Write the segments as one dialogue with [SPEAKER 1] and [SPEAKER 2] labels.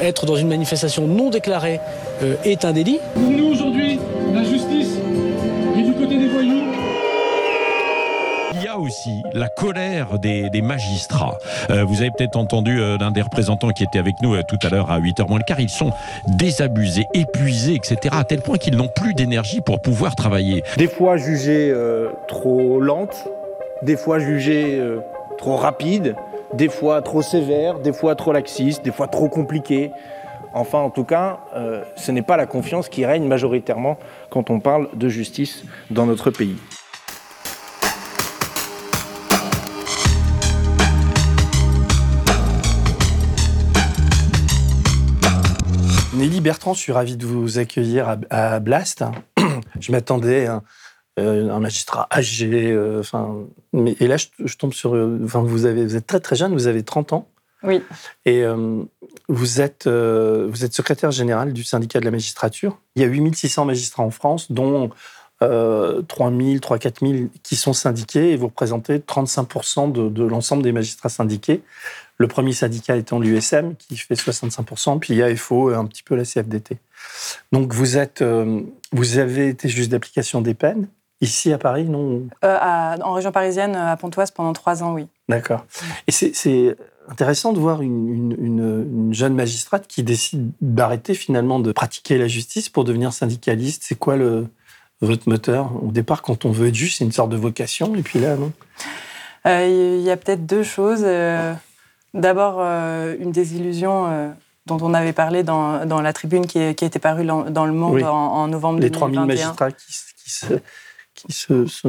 [SPEAKER 1] Être dans une manifestation non déclarée euh, est un délit.
[SPEAKER 2] Pour nous aujourd'hui, la justice est du côté des voyous.
[SPEAKER 3] Il y a aussi la colère des, des magistrats. Euh, vous avez peut-être entendu euh, l'un des représentants qui était avec nous euh, tout à l'heure à 8h moins le quart. Ils sont désabusés, épuisés, etc. à tel point qu'ils n'ont plus d'énergie pour pouvoir travailler.
[SPEAKER 4] Des fois jugées euh, trop lentes, des fois jugées euh, trop rapides, des fois trop sévères, des fois trop laxistes, des fois trop compliquées. Enfin, en tout cas, euh, ce n'est pas la confiance qui règne majoritairement quand on parle de justice dans notre pays.
[SPEAKER 5] Nelly Bertrand, je suis ravi de vous accueillir à, Blast. je m'attendais euh, un magistrat âgé, euh, enfin, mais et là je, je tombe sur, euh, enfin, vous avez, vous êtes très très jeune, vous avez 30 ans
[SPEAKER 6] Oui,
[SPEAKER 5] et euh, vous êtes, euh, vous êtes secrétaire général du syndicat de la magistrature. Il y a 8600 magistrats en France, dont euh, 3000, 3 4000 qui sont syndiqués et vous représentez 35% de, de l'ensemble des magistrats syndiqués. Le premier syndicat étant l'USM qui fait 65%, puis il y a FO et un petit peu la CFDT. Donc vous êtes, euh, vous avez été juge d'application des peines ici à Paris, non?
[SPEAKER 6] Euh, à- en région parisienne, à Pontoise, pendant trois ans, oui.
[SPEAKER 5] D'accord. Et c'est- intéressant de voir une, une- une- une jeune magistrate qui décide d'arrêter finalement de pratiquer la justice pour devenir syndicaliste. C'est quoi le, votre moteur? Au départ, quand on veut être juge, c'est une sorte de vocation, et puis là, non?
[SPEAKER 6] Euh, Il y a peut-être deux choses. Euh, D'abord, euh, une désillusion dont on avait parlé dans, dans la tribune qui, est- qui a été parue dans, Le Monde
[SPEAKER 5] Oui.
[SPEAKER 6] en, en novembre
[SPEAKER 5] Les 3000
[SPEAKER 6] 2021.
[SPEAKER 5] magistrats qui, s- qui se qui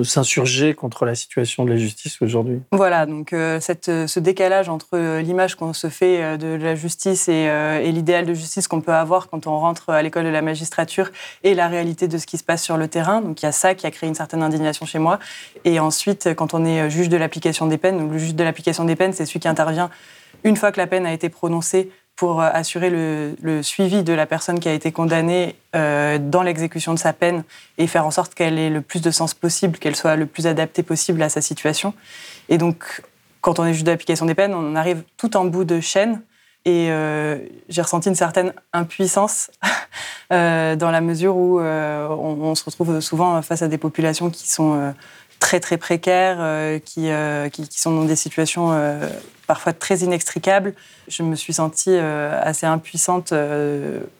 [SPEAKER 5] s'insurgeaient contre la situation de la justice aujourd'hui.
[SPEAKER 6] Voilà, donc euh, euh, ce décalage entre euh, l'image qu'on se fait de la justice et, l'idéal de justice qu'on peut avoir quand on rentre à l'école de la magistrature et la réalité de ce qui se passe sur le terrain. Donc il y a ça qui a créé une certaine indignation chez moi. Et ensuite, quand on est juge de l'application des peines, le juge de l'application des peines, c'est celui qui intervient une fois que la peine a été prononcée pour euh, assurer le, suivi de la personne qui a été condamnée euh, dans l'exécution de sa peine et faire en sorte qu'elle ait le plus de sens possible, qu'elle soit le plus adaptée possible à sa situation. Et donc, quand on est juge d'application des peines, on arrive tout en bout de chaîne. Et euh, j'ai ressenti une certaine impuissance dans la mesure où on, se retrouve souvent face à des populations qui sont très très précaires, euh, qui, euh, qui, qui sont dans des situations euh, parfois très inextricables. Je me suis sentie assez impuissante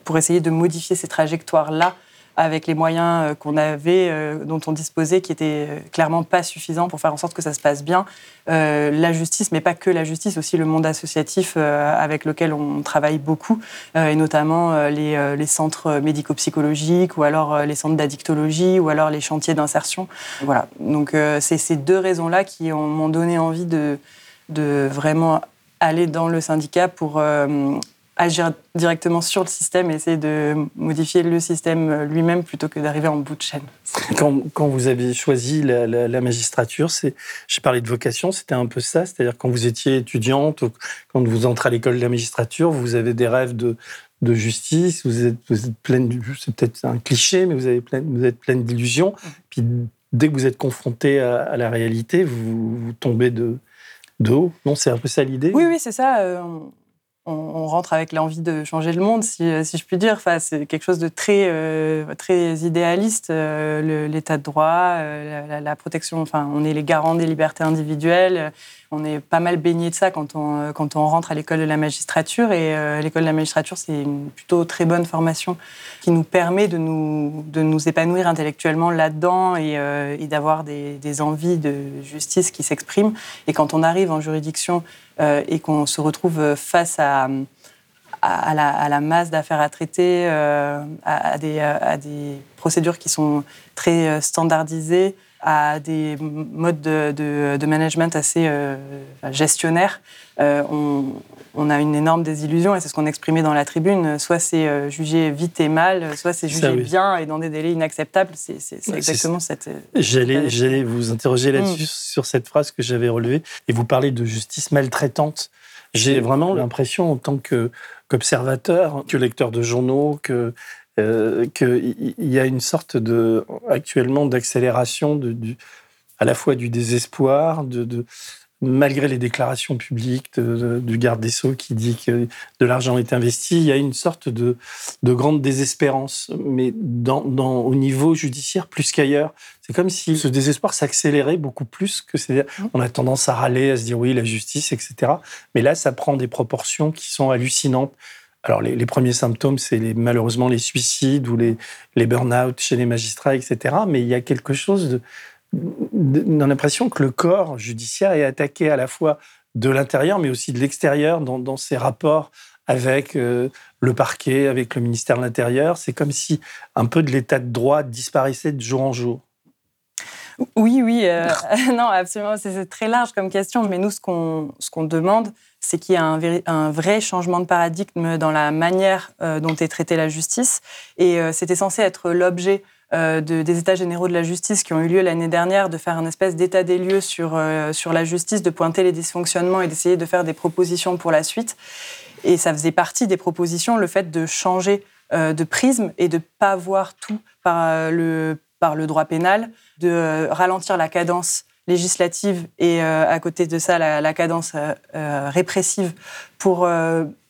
[SPEAKER 6] pour essayer de modifier ces trajectoires-là avec les moyens euh, qu'on avait, euh, dont on disposait, qui étaient euh, clairement pas suffisants pour faire en sorte que ça se passe bien. La justice, mais pas que la justice, aussi le monde associatif avec lequel on travaille beaucoup, et notamment les, centres médico-psychologiques, ou alors les centres d'addictologie, ou alors les chantiers d'insertion. Voilà. Donc c'est ces deux raisons-là qui ont- m'ont donné envie de, vraiment aller dans le syndicat pour agir directement sur le système et essayer de modifier le système lui-même plutôt que d'arriver en bout de chaîne.
[SPEAKER 5] Quand, quand vous avez choisi la, la- la magistrature, c'est, j'ai parlé de vocation, c'était un peu ça, c'est-à-dire quand vous étiez étudiante, ou quand vous entrez à l'école de la magistrature, vous avez des rêves de, de justice, vous êtes, vous êtes pleine, c'est peut-être un cliché, mais vous, avez plein, vous êtes pleine d'illusions. Puis dès que vous êtes confronté à, à la réalité, vous, vous tombez de, de haut. Non, c'est un peu ça l'idée?
[SPEAKER 6] Oui, oui, c'est ça. euh, on, on- rentre avec l'envie de changer le monde, si, euh, si je puis dire. Enfin, c'est quelque chose de très, euh, très idéaliste. euh, L'état de droit, la- la protection. Enfin, on est les garants des libertés individuelles. On est pas mal baigné de ça quand on, euh, quand on rentre à l'école de la magistrature. Et euh, l'école de la magistrature, c'est une plutôt très bonne formation qui nous permet de nous, de nous épanouir intellectuellement là-dedans et, euh, d'avoir des, des envies de justice qui s'expriment. Et quand on arrive en juridiction et qu'on se retrouve face à, la, à la masse d'affaires à traiter, à, des, à des procédures qui sont très standardisées, à des modes de, management assez gestionnaires, on, on, a une énorme désillusion et c'est ce qu'on exprimait dans la tribune. Soit c'est jugé vite et mal, soit c'est jugé bien et dans des délais inacceptables. C'est exactement cette.
[SPEAKER 5] J'allais vous interroger là-dessus mm. sur cette phrase que j'avais relevée et vous parlez de justice maltraitante. J'ai vraiment l'impression, en tant qu'observateur, que lecteur de journaux, que euh, qu'il y a une sorte de actuellement d'accélération à la fois du désespoir, de, malgré les déclarations publiques du garde des Sceaux qui dit que de l'argent est investi, il y a une sorte de, grande désespérance, mais dans, au niveau judiciaire plus qu'ailleurs. C'est comme si ce désespoir s'accélérait beaucoup plus que c'est. On a tendance à râler, à se dire oui, la justice, etc. Mais là, ça prend des proportions qui sont hallucinantes. Alors, les, premiers symptômes, c'est malheureusement les suicides ou les, burn-out chez les magistrats, etc. Mais il y a quelque chose de, on a l'impression que le corps judiciaire est attaqué à la fois de l'intérieur, mais aussi de l'extérieur dans, ses rapports avec euh, le parquet, avec le ministère de l'Intérieur. C'est comme si un peu de l'état de droit disparaissait de jour en jour.
[SPEAKER 6] Oui, oui, euh, non, absolument. C'est très large comme question, mais nous, ce qu'on ce demande, c'est qu'il y ait un, vrai changement de paradigme dans la manière euh, dont est traitée la justice. Et c'était censé être l'objet euh, des États généraux de la justice qui ont eu lieu l'année dernière, de faire un espèce d'état des lieux sur, euh, sur la justice, de pointer les dysfonctionnements et d'essayer de faire des propositions pour la suite. Et ça faisait partie des propositions, le fait de changer euh, de prisme et de ne pas voir tout par le, par le droit pénal, de ralentir la cadence législative et à côté de ça la, cadence répressive pour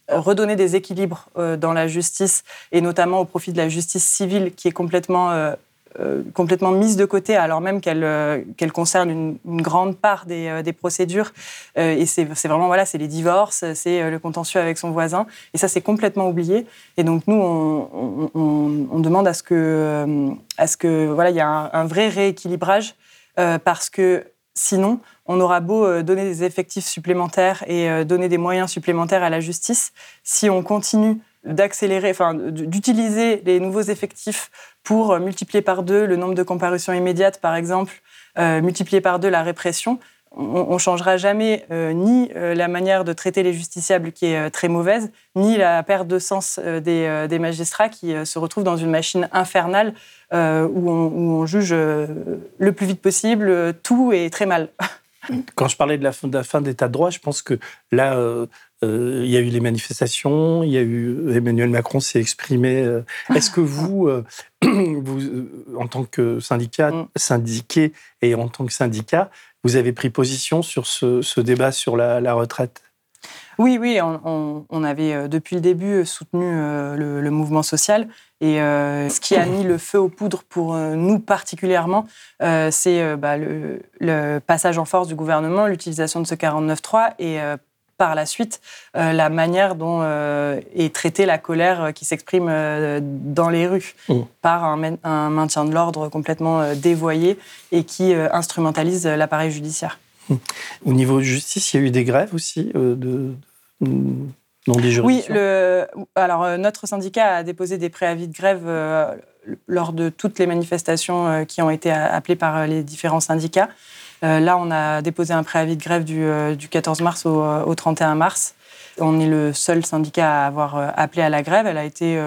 [SPEAKER 6] redonner des équilibres euh, dans la justice, et notamment au profit de la justice civile qui est complètement, euh, euh, complètement mise de côté, alors même qu'elle qu'elle concerne une, grande part des, des procédures. et c'est vraiment, voilà, c'est les divorces, c'est le contentieux avec son voisin, et ça, c'est complètement oublié. Et donc, nous, on, on, demande à ce que, à ce que voilà, il y a un vrai rééquilibrage, parce que sinon, on aura beau euh, donner des effectifs supplémentaires et euh, donner des moyens supplémentaires à la justice, si on continue d'accélérer, enfin, d'utiliser les nouveaux effectifs pour euh, multiplier par deux le nombre de comparutions immédiates, par exemple, multiplier par deux la répression, on, ne changera jamais ni la manière de traiter les justiciables qui est très mauvaise, ni la perte de sens des, magistrats qui se retrouvent dans une machine infernale où on, où, on, juge le plus vite possible tout est très mal.
[SPEAKER 5] Quand je parlais de la fin, de d'état de droit, je pense que là, euh, euh, il y a eu les manifestations, il y a eu Emmanuel Macron s'est exprimé. Euh. Est-ce que vous, vous, en tant que syndicat, mm. syndiqué et en tant que syndicat, vous avez pris position sur ce, débat sur la retraite?
[SPEAKER 6] Oui, oui, on, avait euh, depuis le début soutenu euh, le, mouvement social. Et euh, ce qui a mis le feu aux poudres pour nous particulièrement, c'est bah, le, passage en force du gouvernement, l'utilisation de ce 49.3 et par la suite la manière dont est traitée la colère qui s'exprime dans les rues mmh. par un, un, maintien de l'ordre complètement dévoyé et qui instrumentalise l'appareil judiciaire.
[SPEAKER 5] Au niveau de justice, il y a eu des grèves aussi de, non des
[SPEAKER 6] Oui, le, alors euh, notre syndicat a déposé des préavis de grève euh, lors de toutes les manifestations euh, qui ont été appelées par les différents syndicats. Là, on a déposé un préavis de grève du, du 14 mars au, au, 31 mars. On est le seul syndicat à avoir appelé à la grève. Elle a été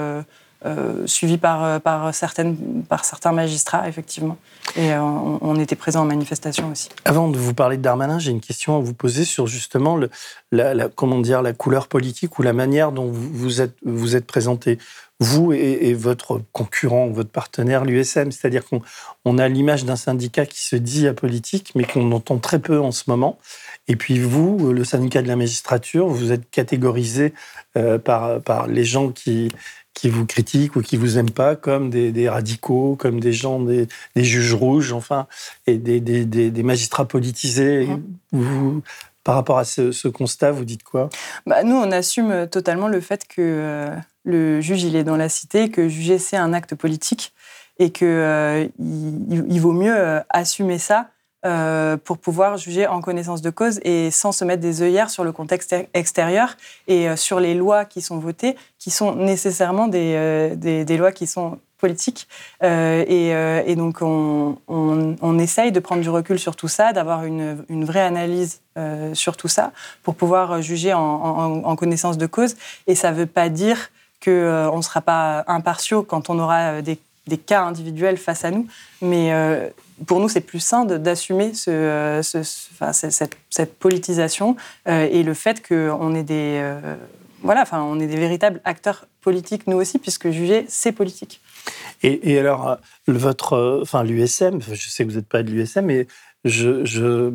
[SPEAKER 6] euh, suivi par, euh, par, certaines, par certains magistrats, effectivement. Et euh, on, était présents en manifestation aussi.
[SPEAKER 5] Avant de vous parler de Darmanin, j'ai une question à vous poser sur justement le, la, comment dire, la couleur politique ou la manière dont vous, vous êtes, vous êtes présenté vous et, votre concurrent, votre partenaire, l'USM. C'est-à-dire qu'on on a l'image d'un syndicat qui se dit apolitique, mais qu'on entend très peu en ce moment. Et puis vous, le syndicat de la magistrature, vous êtes catégorisé par, par les gens qui, qui vous critiquent ou qui vous aiment pas, comme des, radicaux, comme des gens, des, juges rouges, enfin, et des, des magistrats politisés. Mmh. Vous, par rapport à ce, constat, vous dites quoi?
[SPEAKER 6] Bah, Nous, on assume totalement le fait que euh, le juge, il est dans la cité, que juger, c'est un acte politique, et qu'il euh, il, vaut mieux euh, assumer ça pour pouvoir juger en connaissance de cause et sans se mettre des œillères sur le contexte extérieur et sur les lois qui sont votées, qui sont nécessairement des, des lois qui sont politique. Euh, euh, et, donc, on, on, essaye de prendre du recul sur tout ça, d'avoir une, une, vraie analyse euh, sur tout ça pour pouvoir juger en, connaissance de cause. Et ça ne veut pas dire qu'on ne sera pas impartiaux quand on aura des, des, cas individuels face à nous. Mais pour nous, c'est plus sain d'assumer cette, politisation et le fait qu'on est des voilà, est des véritables acteurs politiques nous aussi, puisque juger, c'est politique.
[SPEAKER 5] Et, alors, euh, euh, enfin, l'USM, je sais que vous n'êtes pas de l'USM, mais je,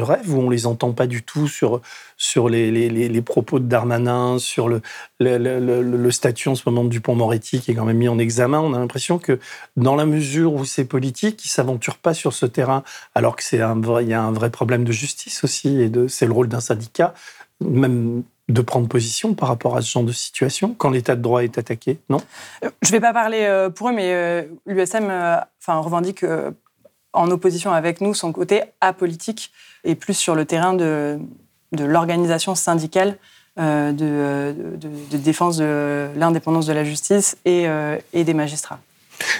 [SPEAKER 5] rêve où on les entend pas du tout sur, sur les, les, les propos de Darmanin, sur le, le, le, statut en ce moment de Dupont-Moretti qui est quand même mis en examen. On a l'impression que dans la mesure où c'est politique, ils s'aventurent pas sur ce terrain, alors que c'est un vrai, il y a un vrai problème de justice aussi et de, c'est le rôle d'un syndicat, même de prendre position par rapport à ce genre de situation quand l'état de droit est attaqué, non?
[SPEAKER 6] Je ne vais pas parler euh, pour eux, mais euh, l'USM euh, enfin, revendique en opposition avec nous son côté apolitique et plus sur le terrain de, de l'organisation syndicale de, de, défense de l'indépendance de la justice et, et des magistrats.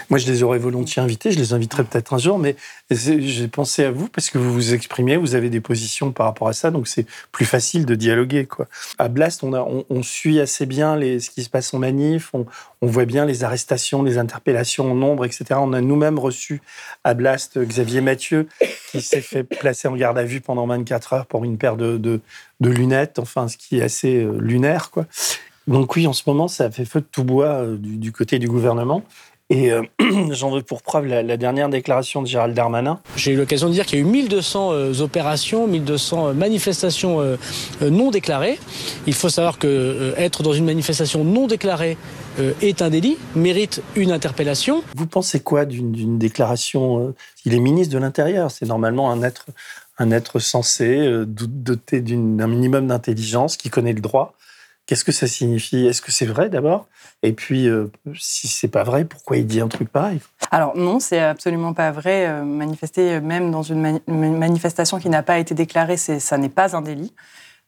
[SPEAKER 5] Moi, je les aurais volontiers invités, je les inviterai peut-être un jour, mais j'ai pensé à vous parce que vous vous exprimez, vous avez des positions par rapport à ça, donc c'est plus facile de dialoguer. Quoi. À Blast, on, suit assez bien ce qui se passe en manif, on, voit bien les arrestations, les interpellations en nombre, etc. On a nous-mêmes reçu à Blast Xavier Mathieu, qui s'est fait placer en garde à vue pendant 24 heures pour une paire de, lunettes, enfin, ce qui est assez euh, lunaire. Donc oui, en ce moment, ça fait feu de tout bois euh, du côté du gouvernement. Et euh, j'en veux pour preuve la, dernière déclaration de Gérald Darmanin.
[SPEAKER 1] J'ai eu l'occasion de dire qu'il y a eu 1200 euh, opérations, 1200 euh, manifestations non déclarées. Il faut savoir que être dans une manifestation non déclarée est un délit, mérite une interpellation.
[SPEAKER 5] Vous pensez quoi d'une déclaration Il est ministre de l'Intérieur, c'est normalement un être, un être censé, doté d'un minimum d'intelligence, qui connaît le droit. Qu'est-ce que ça signifie? Est-ce que c'est vrai d'abord? Et puis, euh, si c'est pas vrai, pourquoi il dit un truc pareil?
[SPEAKER 6] Alors non, c'est absolument pas vrai. Euh, manifester même dans une, manifestation qui n'a pas été déclarée, ça n'est pas un délit.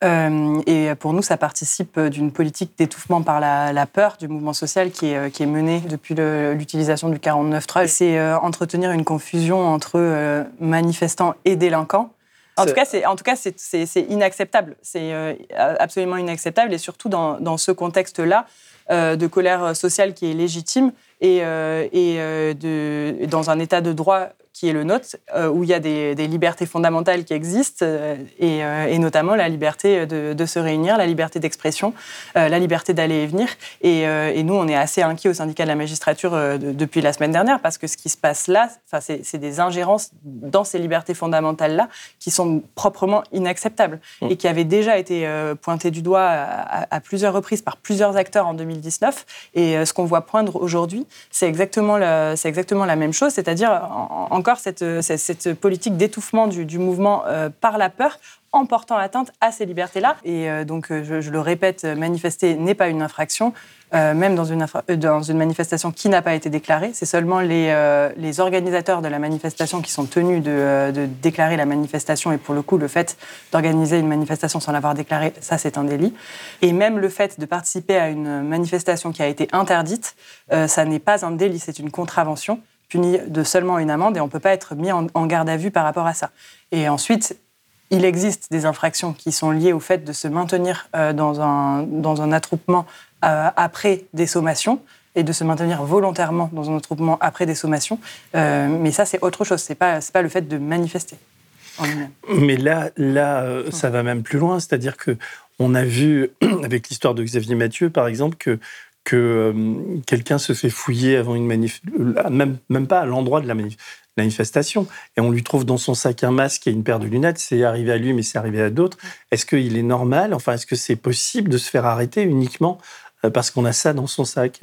[SPEAKER 6] Euh, et pour nous, ça participe d'une politique d'étouffement par la, peur du mouvement social qui est, qui menée depuis l'utilisation du 49.3. C'est entretenir une confusion entre manifestants et délinquants. En tout cas, c'est en tout cas c'est inacceptable. C'est euh, absolument inacceptable et surtout dans, dans ce contexte-là euh, de colère sociale qui est légitime et, euh, et de, dans un état de droit qui est le nôtre, euh, où il y a des, libertés fondamentales qui existent, euh, euh, et, notamment la liberté de, se réunir, la liberté d'expression, la liberté d'aller et venir. Et, nous, on est assez inquiets au syndicat de la magistrature depuis la semaine dernière, parce que ce qui se passe là, c'est des ingérences dans ces libertés fondamentales-là qui sont proprement inacceptables, mmh. et qui avaient déjà été pointées du doigt à, plusieurs reprises par plusieurs acteurs en 2019. Et ce qu'on voit poindre aujourd'hui, c'est exactement, exactement la même chose, c'est-à-dire en encore euh, cette, politique d'étouffement du, mouvement euh, par la peur en portant atteinte à ces libertés-là. Et euh, donc, je, le répète, manifester n'est pas une infraction, même dans une, manifestation qui n'a pas été déclarée. C'est seulement les, les, organisateurs de la manifestation qui sont tenus de, de, déclarer la manifestation. Et pour le coup, le fait d'organiser une manifestation sans l'avoir déclarée, ça, c'est un délit. Et même le fait de participer à une manifestation qui a été interdite, ça n'est pas un délit, c'est une contravention puni de seulement une amende et on ne peut pas être mis en, garde à vue par rapport à ça. Et ensuite, il existe des infractions qui sont liées au fait de se maintenir euh, dans, un, dans un attroupement euh, après des sommations et de se maintenir volontairement dans un attroupement après des sommations. Euh, mais ça, c'est autre chose. Ce n'est pas, pas le fait de manifester.
[SPEAKER 5] Mais là, là ça va même plus loin. C'est-à-dire que on a vu, avec l'histoire de Xavier Mathieu, par exemple, que que euh, quelqu'un se fait fouiller avant une manif, euh, même, même pas à l'endroit de la manifestation, et on lui trouve dans son sac un masque et une paire de lunettes, c'est arrivé à lui, mais c'est arrivé à d'autres. Est-ce qu'il est normal, enfin, est-ce que c'est possible de se faire arrêter uniquement euh, parce qu'on a ça dans son sac?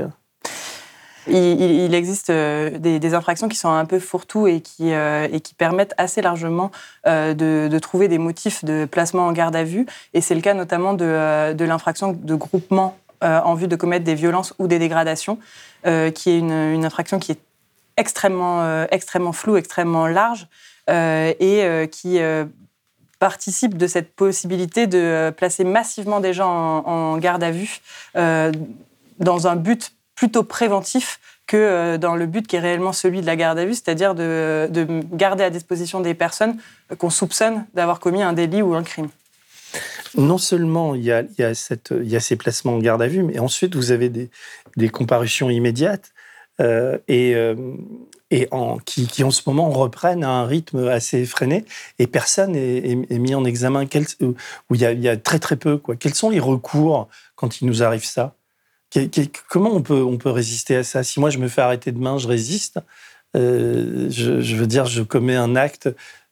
[SPEAKER 6] Il, existe des, infractions qui sont un peu fourre-tout et qui, et qui permettent assez largement de, trouver des motifs de placement en garde à vue. Et c'est le cas notamment de, l'infraction de groupement euh, en vue de commettre des violences ou des dégradations, euh, qui est une, infraction qui est extrêmement, euh, extrêmement floue, extrêmement large, et qui participe de cette possibilité de placer massivement des gens en, garde à vue dans un but plutôt préventif que dans le but qui est réellement celui de la garde à vue, c'est-à-dire de, garder à disposition des personnes qu'on soupçonne d'avoir commis un délit ou un crime.
[SPEAKER 5] Non seulement il y a, ces placements en garde à vue, mais ensuite vous avez des, comparutions immédiates euh, et, euh, qui, en ce moment reprennent à un rythme assez effréné et personne n'est mis en examen, quel, où il y, a, très très peu. Quels sont les recours quand il nous arrive ça? Comment on peut, résister à ça? Si moi je me fais arrêter demain, je résiste. Euh, je, veux dire, je commets un acte.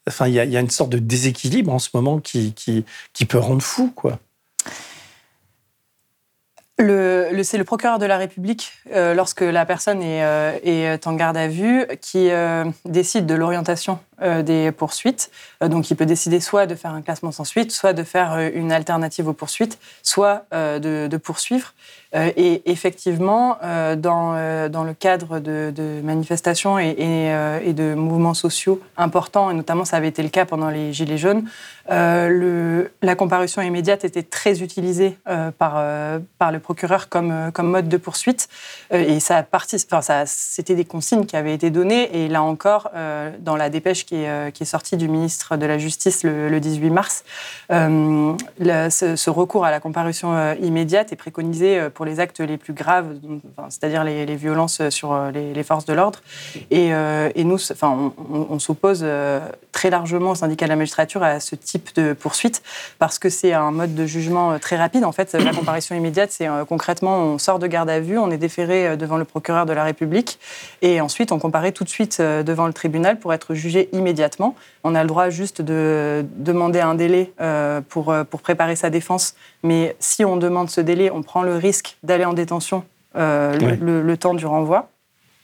[SPEAKER 5] Enfin, il y, a, une sorte de déséquilibre en ce moment qui, peut rendre fou, quoi.
[SPEAKER 6] Le, c'est le procureur de la République, euh, lorsque la personne est, euh, est, en garde à vue, qui euh, décide de l'orientation des poursuites. donc, il peut décider soit de faire un classement sans suite, soit de faire une alternative aux poursuites, soit de, poursuivre. et effectivement, dans, dans le cadre de, manifestations et, de mouvements sociaux importants, et notamment ça avait été le cas pendant les Gilets jaunes, la comparution immédiate était très utilisée par, par le procureur comme, euh, comme mode de poursuite. Euh, et ça, enfin, ça, c'était des consignes qui avaient été données. Et là encore, euh, dans la dépêche qui est, qui est sortie du ministre de la Justice le, 18 mars, ce, recours à la comparution immédiate est préconisé pour les actes les plus graves, c'est-à-dire les, violences sur les, forces de l'ordre. Et, nous, enfin, on, s'oppose très largement au syndicat de la magistrature à ce type de poursuite parce que c'est un mode de jugement très rapide. En fait, la comparution immédiate, c'est euh, concrètement, on sort de garde à vue, on est déféré euh, devant le procureur de la République et ensuite on comparaît tout de suite euh, devant le tribunal pour être jugé immédiatement. On a le droit juste de demander un délai pour, pour préparer sa défense, mais si on demande ce délai, on prend le risque d'aller en détention le, temps du renvoi.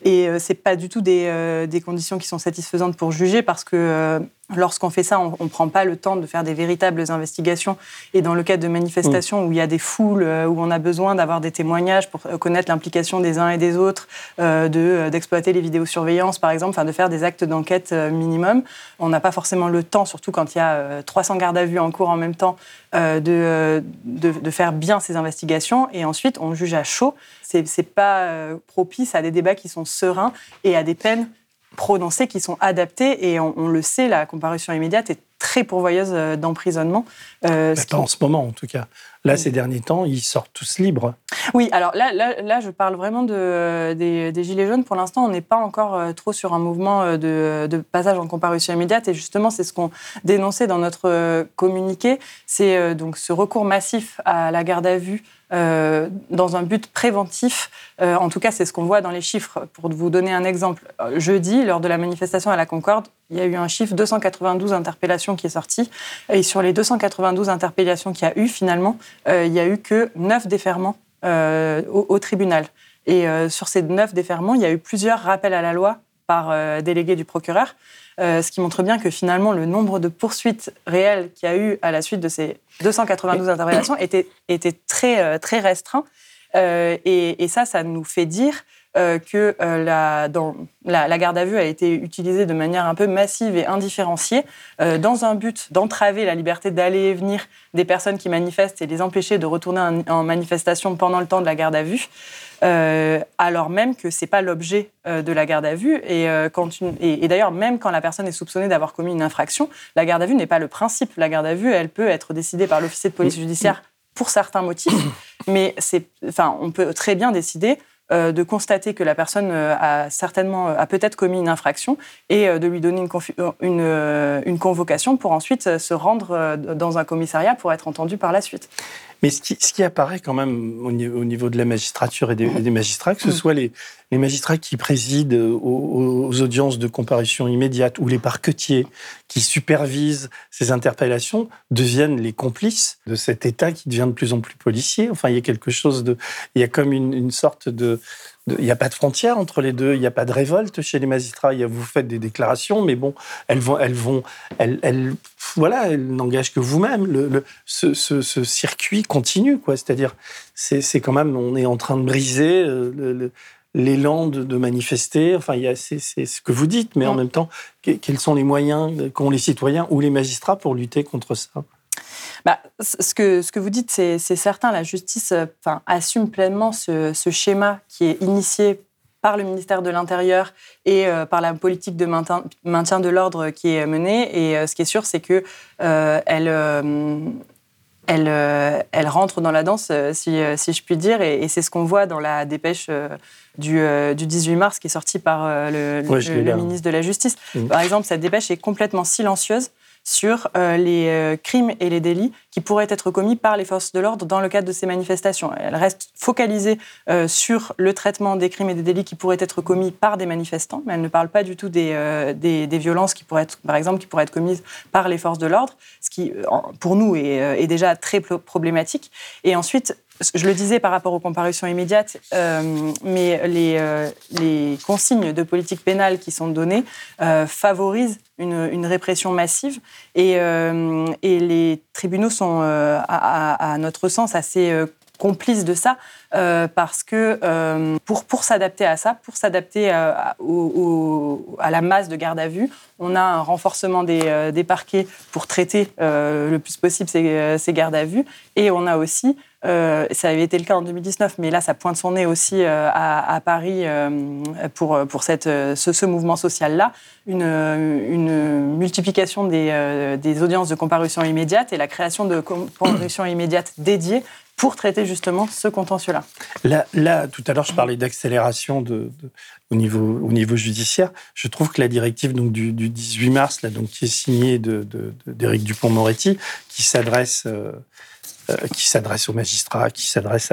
[SPEAKER 6] Et ce n'est pas du tout des, des, conditions qui sont satisfaisantes pour juger parce que Lorsqu'on fait ça, on ne prend pas le temps de faire des véritables investigations. Et dans le cas de manifestations où il y a des foules, euh, où on a besoin d'avoir des témoignages pour connaître l'implication des uns et des autres, euh, euh, d'exploiter les vidéosurveillances, par exemple, enfin, de faire des actes d'enquête minimum, on n'a pas forcément le temps, surtout quand il y a 300 gardes à vue en cours en même temps, de, de, faire bien ces investigations. Et ensuite, on juge à chaud. Ce n'est pas propice à des débats qui sont sereins et à des peines prononcés qui sont adaptés et on, le sait, la comparution immédiate est très pourvoyeuse euh, d'emprisonnement.
[SPEAKER 5] Euh, pas en ce moment, en tout cas. Là, ces derniers temps, ils sortent tous libres.
[SPEAKER 6] Oui, alors là, là, je parle vraiment de, des, Gilets jaunes. Pour l'instant, on n'est pas encore euh, trop sur un mouvement de, de, passage en comparution immédiate. Et justement, c'est ce qu'on dénonçait dans notre communiqué. C'est donc ce recours massif à la garde à vue euh, dans un but préventif. Euh, en tout cas, c'est ce qu'on voit dans les chiffres. Pour vous donner un exemple, euh, jeudi, lors de la manifestation à la Concorde, il y a eu un chiffre 292 interpellations qui est sorti. Et sur les 292 interpellations qu'il y a eu, finalement, il n'y a eu que 9 déferments au, au, tribunal. Et sur ces 9 déferments, il y a eu plusieurs rappels à la loi par délégué du procureur. Euh, ce qui montre bien que finalement le nombre de poursuites réelles qu'il y a eu à la suite de ces 292 interpellations était, était très, euh, très restreint. Euh, et, ça, ça nous fait dire que la, dans, la, garde à vue a été utilisée de manière un peu massive et indifférenciée dans un but d'entraver la liberté d'aller et venir des personnes qui manifestent et les empêcher de retourner en manifestation pendant le temps de la garde à vue. Euh, alors même que c'est pas l'objet euh, de la garde à vue. Et, euh, et, d'ailleurs, même quand la personne est soupçonnée d'avoir commis une infraction, la garde à vue n'est pas le principe. La garde à vue, elle peut être décidée par l'officier de police judiciaire pour certains motifs, mais c'est, enfin, on peut très bien décider de constater que la personne a certainement, a peut-être commis une infraction et de lui donner une, une, convocation pour ensuite se rendre dans un commissariat pour être entendu par la suite.
[SPEAKER 5] Mais ce qui, apparaît quand même au niveau, de la magistrature et des, magistrats, que ce mm. soit les, magistrats qui président aux, audiences de comparution immédiate ou les parquetiers qui supervisent ces interpellations, deviennent les complices de cet État qui devient de plus en plus policier. Enfin, il y a quelque chose de... Il y a comme une sorte de il n'y a pas de frontière entre les deux, il n'y a pas de révolte chez les magistrats. Vous faites des déclarations, mais bon, elles vont, elles vont, elles, voilà, elles n'engagent que vous-même. Ce, circuit continue, quoi. C'est-à-dire, c'est quand même, on est en train de briser euh, l'élan de, manifester. Enfin, c'est ce que vous dites, mais en même temps, quels sont les moyens qu'ont les citoyens ou les magistrats pour lutter contre ça?
[SPEAKER 6] Bah, ce, que, ce que vous dites, c'est certain. La justice enfin, assume pleinement ce, ce, schéma qui est initié par le ministère de l'Intérieur et euh, par la politique de maintien, maintien de l'ordre qui est menée. Et euh, ce qui est sûr, c'est que euh, elle, elle, elle, rentre dans la danse, si, si je puis dire. Et, c'est ce qu'on voit dans la dépêche du, du, 18 mars qui est sortie par le, le, ministre de la Justice. Mmh. Par exemple, cette dépêche est complètement silencieuse sur euh, les euh, crimes et les délits qui pourraient être commis par les forces de l'ordre dans le cadre de ces manifestations. Elle reste focalisée euh, sur le traitement des crimes et des délits qui pourraient être commis par des manifestants, mais elle ne parle pas du tout des, des, violences qui pourraient être, par exemple, qui pourraient être commises par les forces de l'ordre, ce qui, pour nous, est, déjà très problématique. Et ensuite, je le disais par rapport aux comparutions immédiates, mais les, consignes de politique pénale qui sont données favorisent une, répression massive. Et, et, les tribunaux sont, à, notre sens, assez complices de ça parce que pour, pour s'adapter à ça, pour s'adapter à, à, la masse de garde à vue, on a un renforcement des, des parquets pour traiter le plus possible ces, ces gardes à vue et on a aussi euh, ça avait été le cas en 2019, mais là, ça pointe son nez aussi euh, à, Paris euh, pour, pour cette, ce, mouvement social-là. Une, une, multiplication des, des, audiences de comparution immédiate et la création de comparution immédiate dédiées pour traiter justement ce contentieux-là.
[SPEAKER 5] Là, tout à l'heure, je parlais d'accélération de, au, niveau, au niveau judiciaire. Je trouve que la directive du, 18 mars, là, donc, qui est signée d'Éric Dupont-Moretti, qui s'adresse euh, qui s'adresse aux magistrats, qui s'adresse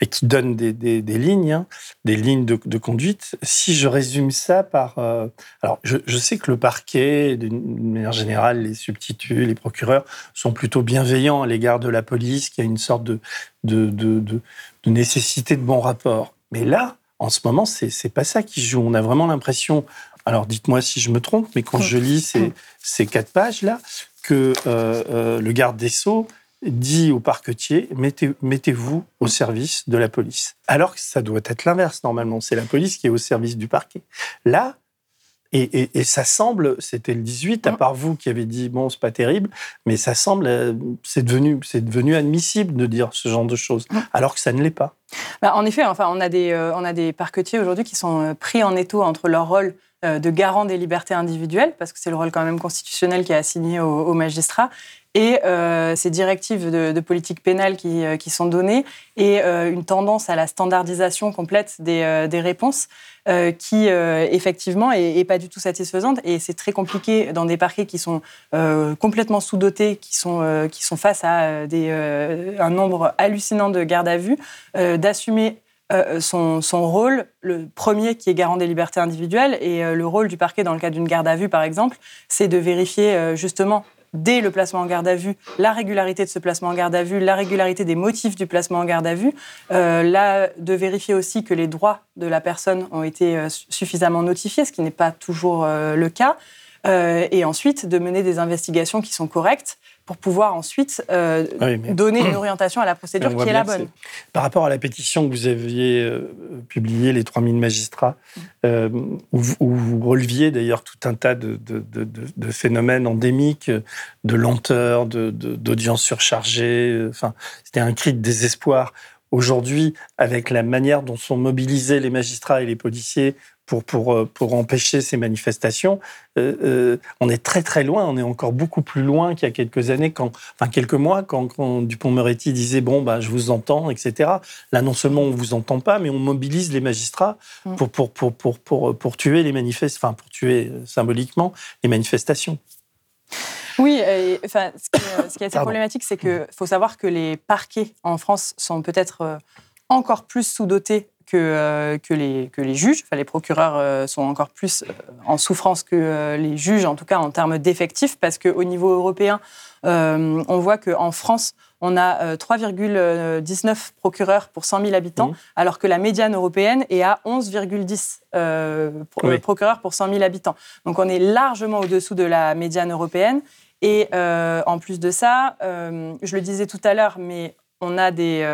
[SPEAKER 5] et qui donne des, des, des lignes, hein, des lignes de, de, conduite. Si je résume ça par, euh, alors je, je, sais que le parquet, d'une manière générale, les substituts, les procureurs sont plutôt bienveillants à l'égard de la police, qui a une sorte de, de, de, de nécessité de bon rapport. Mais là, en ce moment, c'est pas ça qui joue. On a vraiment l'impression, alors dites-moi si je me trompe, mais quand je lis ces, ces quatre pages-là, que euh, euh, le garde des Sceaux dit au parquetier mettez, mettez-vous au service de la police. Alors que ça doit être l'inverse normalement, c'est la police qui est au service du parquet. Là, et, et, ça semble, c'était le 18, à part vous qui avez dit bon, c'est pas terrible, mais ça semble, euh, c'est devenu, c'est devenu admissible de dire ce genre de choses, alors que ça ne l'est pas.
[SPEAKER 6] Bah, en effet, enfin, on a des, euh, on a des parquetiers aujourd'hui qui sont euh, pris en étau entre leur rôle de garant des libertés individuelles, parce que c'est le rôle quand même constitutionnel qui est assigné aux magistrats, et euh, ces directives de, politique pénale qui, euh, sont données et euh, une tendance à la standardisation complète des, réponses qui effectivement est, pas du tout satisfaisante. Et c'est très compliqué dans des parquets qui sont complètement sous-dotés, qui sont, face à un nombre hallucinant de gardes à vue, d'assumer son, rôle, le premier qui est garant des libertés individuelles, et le rôle du parquet dans le cas d'une garde à vue, par exemple, c'est de vérifier justement dès le placement en garde à vue, la régularité de ce placement en garde à vue, la régularité des motifs du placement en garde à vue, euh, de vérifier aussi que les droits de la personne ont été euh, suffisamment notifiés, ce qui n'est pas toujours euh, le cas, et ensuite de mener des investigations qui sont correctes pour pouvoir ensuite euh, donner une orientation à la procédure qui est la bonne.
[SPEAKER 5] Par rapport à la pétition que vous aviez euh, publiée, les 3000 magistrats, euh, où, vous releviez d'ailleurs tout un tas de, de, phénomènes endémiques, de lenteur, d'audience surchargée, enfin, c'était un cri de désespoir. Aujourd'hui, avec la manière dont sont mobilisés les magistrats et les policiers pour, pour, euh, pour empêcher ces manifestations, euh, euh, on est très très loin, on est encore beaucoup plus loin qu'il y a quelques années, quand, enfin quelques mois, quand, Dupont-Moretti disait bon bah je vous entends, etc. Là non seulement on vous entend pas, mais on mobilise les magistrats mm. pour pour pour pour pour, pour tuer les manifestes, enfin pour tuer symboliquement les manifestations.
[SPEAKER 6] Oui, enfin, ce qui, ce qui est assez problématique, c'est qu'il faut savoir que les parquets en France sont peut-être encore plus sous-dotés que, euh, que, les, que les juges. Enfin, les procureurs euh, sont encore plus euh, en souffrance que les juges, en tout cas en termes d'effectifs, parce qu'au niveau européen, on voit qu'en France, on a 3,19 procureurs pour 100 000 habitants, alors que la médiane européenne est à 11,10 procureurs pour 100 000 habitants. Donc on est largement au-dessous de la médiane européenne. Et en plus de ça, je le disais tout à l'heure, mais on a des,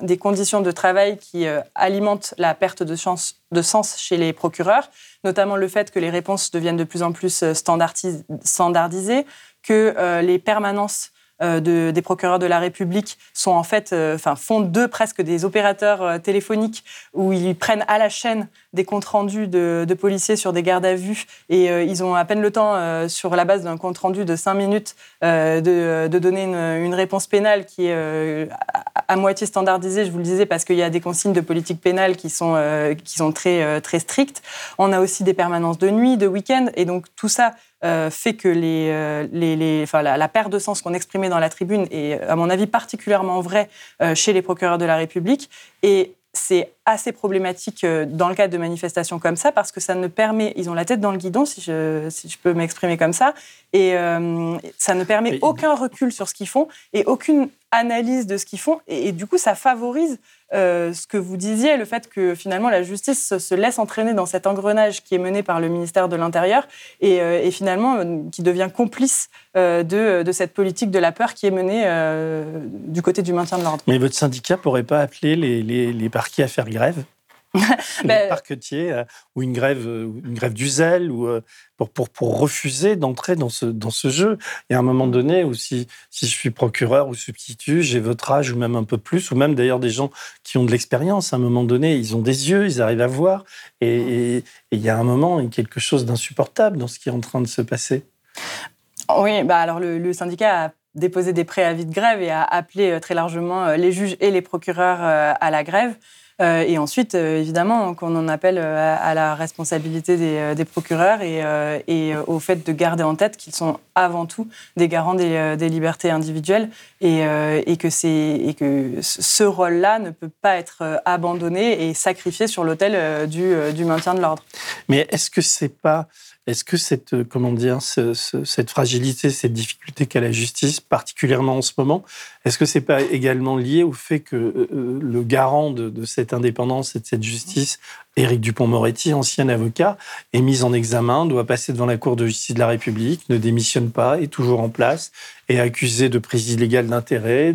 [SPEAKER 6] des conditions de travail qui alimentent la perte de, sens chez les procureurs, notamment le fait que les réponses deviennent de plus en plus standardisées, que les permanences euh, de, des procureurs de la République sont en fait, euh, enfin, font d'eux presque des opérateurs euh, téléphoniques où ils prennent à la chaîne des comptes rendus de, policiers sur des gardes à vue et ils ont à peine le temps, sur la base d'un compte rendu de cinq minutes, de, donner une, réponse pénale qui est à, moitié standardisée, je vous le disais, parce qu'il y a des consignes de politique pénale qui sont, qui sont très, très strictes. On a aussi des permanences de nuit, de week-end, et donc tout ça euh, fait que les, euh, les, enfin, la, perte de sens qu'on exprimait dans la tribune est, à mon avis, particulièrement vraie euh, chez les procureurs de la République. Et c'est assez problématique dans le cadre de manifestations comme ça parce que ça ne permet, ils ont la tête dans le guidon, si je, si je peux m'exprimer comme ça, et ça ne permet aucun recul sur ce qu'ils font et aucune analyse de ce qu'ils font. Et, du coup, ça favorise euh, ce que vous disiez, le fait que finalement la justice se laisse entraîner dans cet engrenage qui est mené par le ministère de l'Intérieur et, euh, finalement euh, qui devient complice de, cette politique de la peur qui est menée du côté du maintien de l'ordre.
[SPEAKER 5] Mais votre syndicat pourrait pas appeler les, les, les parquets à faire grève ben, parquetiers euh, ou une grève, euh, une grève du zèle ou euh, pour, pour, pour refuser d'entrer dans ce, dans ce jeu. Et à un moment donné, où si, si je suis procureur ou substitut, j'ai votre âge ou même un peu plus, ou même d'ailleurs des gens qui ont de l'expérience, à un moment donné, ils ont des yeux, ils arrivent à voir. Et il y a un moment, il y a quelque chose d'insupportable dans ce qui est en train de se passer.
[SPEAKER 6] Oui, bah alors le, le syndicat a déposé des préavis de grève et a appelé très largement les juges et les procureurs à la grève. Euh, et ensuite, euh, évidemment, qu'on en appelle euh, à, la responsabilité des, procureurs et, au fait de garder en tête qu'ils sont avant tout des garants des, libertés individuelles et, que, et que ce rôle-là ne peut pas être abandonné et sacrifié sur l'autel du, du maintien de l'ordre.
[SPEAKER 5] Mais est-ce que c'est pas est-ce que cette, euh, comment dire, cette fragilité, cette difficulté qu'a la justice, particulièrement en ce moment, est-ce que c'est pas également lié au fait que euh, euh, le garant de, cette indépendance et de cette justice, Éric Dupont-Moretti, ancien avocat, est mis en examen, doit passer devant la Cour de justice de la République, ne démissionne pas, est toujours en place, est accusé de prise illégale d'intérêt,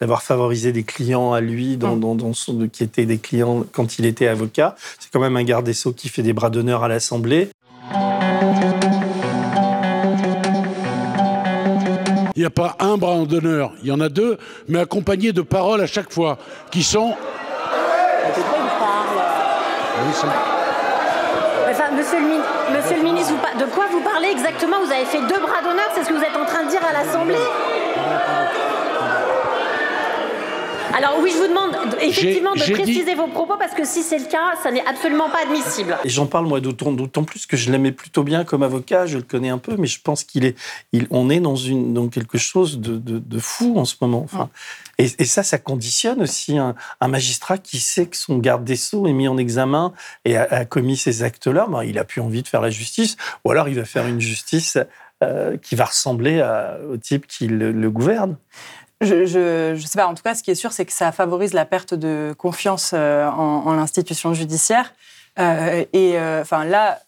[SPEAKER 5] d'avoir favorisé des clients à lui dans, mmh. dans, son, qui étaient des clients quand il était avocat. C'est quand même un garde des Sceaux qui fait des bras d'honneur à l'Assemblée.
[SPEAKER 7] Il n'y a pas un bras d'honneur, il y en a deux, mais accompagnés de paroles à chaque fois, qui sont...
[SPEAKER 8] monsieur, le, monsieur le ministre, de quoi vous parlez exactement? Vous avez fait deux bras d'honneur, c'est ce que vous êtes en train de dire à l'Assemblée? Alors oui, je vous demande effectivement de préciser vos propos parce que si c'est le cas, ça n'est absolument pas admissible.
[SPEAKER 5] Et j'en parle moi d'autant plus que je l'aimais plutôt bien comme avocat, je le connais un peu, mais je pense qu'il est, il, on est dans une dans quelque chose de, de, fou en ce moment. Enfin, et, et, ça, ça conditionne aussi un, un, magistrat qui sait que son garde des sceaux est mis en examen et a, commis ces actes-là. Ben, il a plus envie de faire la justice, ou alors il va faire une justice euh, qui va ressembler à, au type qui le gouverne.
[SPEAKER 6] Je ne sais pas. En tout cas, ce qui est sûr, c'est que ça favorise la perte de confiance euh, en, l'institution judiciaire. Euh, et euh, enfin là,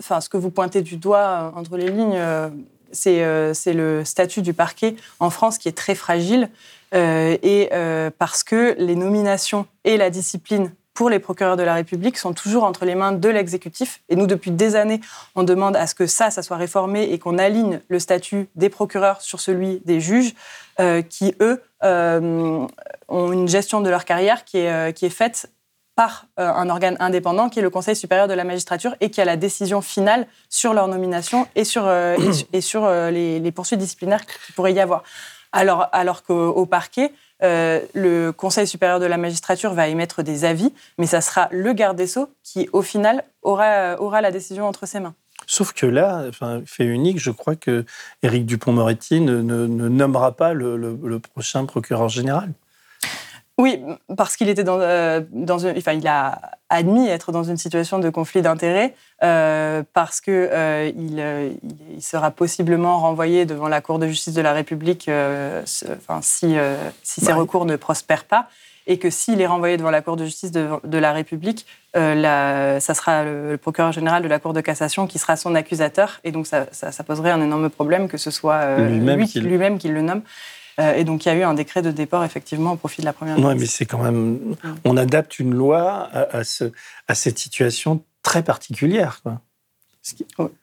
[SPEAKER 6] enfin ce que vous pointez du doigt entre les lignes, c'est le statut du parquet en France qui est très fragile. et parce que les nominations et la discipline pour les procureurs de la République sont toujours entre les mains de l'exécutif. Et nous, depuis des années, on demande à ce que ça, ça soit réformé et qu'on aligne le statut des procureurs sur celui des juges, euh, qui, eux, euh, ont une gestion de leur carrière qui est, euh, qui est faite par un organe indépendant qui est le Conseil supérieur de la magistrature et qui a la décision finale sur leur nomination et sur, et, sur les, poursuites disciplinaires qu'il pourrait y avoir. Alors, alors qu'au parquet, euh, le Conseil supérieur de la magistrature va émettre des avis, mais ça sera le garde des Sceaux qui, au final, aura, aura la décision entre ses mains.
[SPEAKER 5] Sauf que là, fait unique, je crois que Éric Dupont-Moretti ne, nommera pas le, prochain procureur général.
[SPEAKER 6] Oui, parce qu'il était dans, euh, dans enfin, il a admis être dans une situation de conflit d'intérêts euh, parce que euh, il, il, sera possiblement renvoyé devant la Cour de justice de la République, enfin, si, si ses recours ne prospèrent pas, et que s'il est renvoyé devant la Cour de justice de, de la République, la, ça sera le, procureur général de la Cour de cassation qui sera son accusateur, et donc ça, ça, poserait un énorme problème que ce soit lui-même qui, lui qui le nomme. Et donc il y a eu un décret de déport effectivement au profit de la première.
[SPEAKER 5] Oui, mais c'est quand même. On adapte une loi à, ce, à cette situation très particulière. Quoi.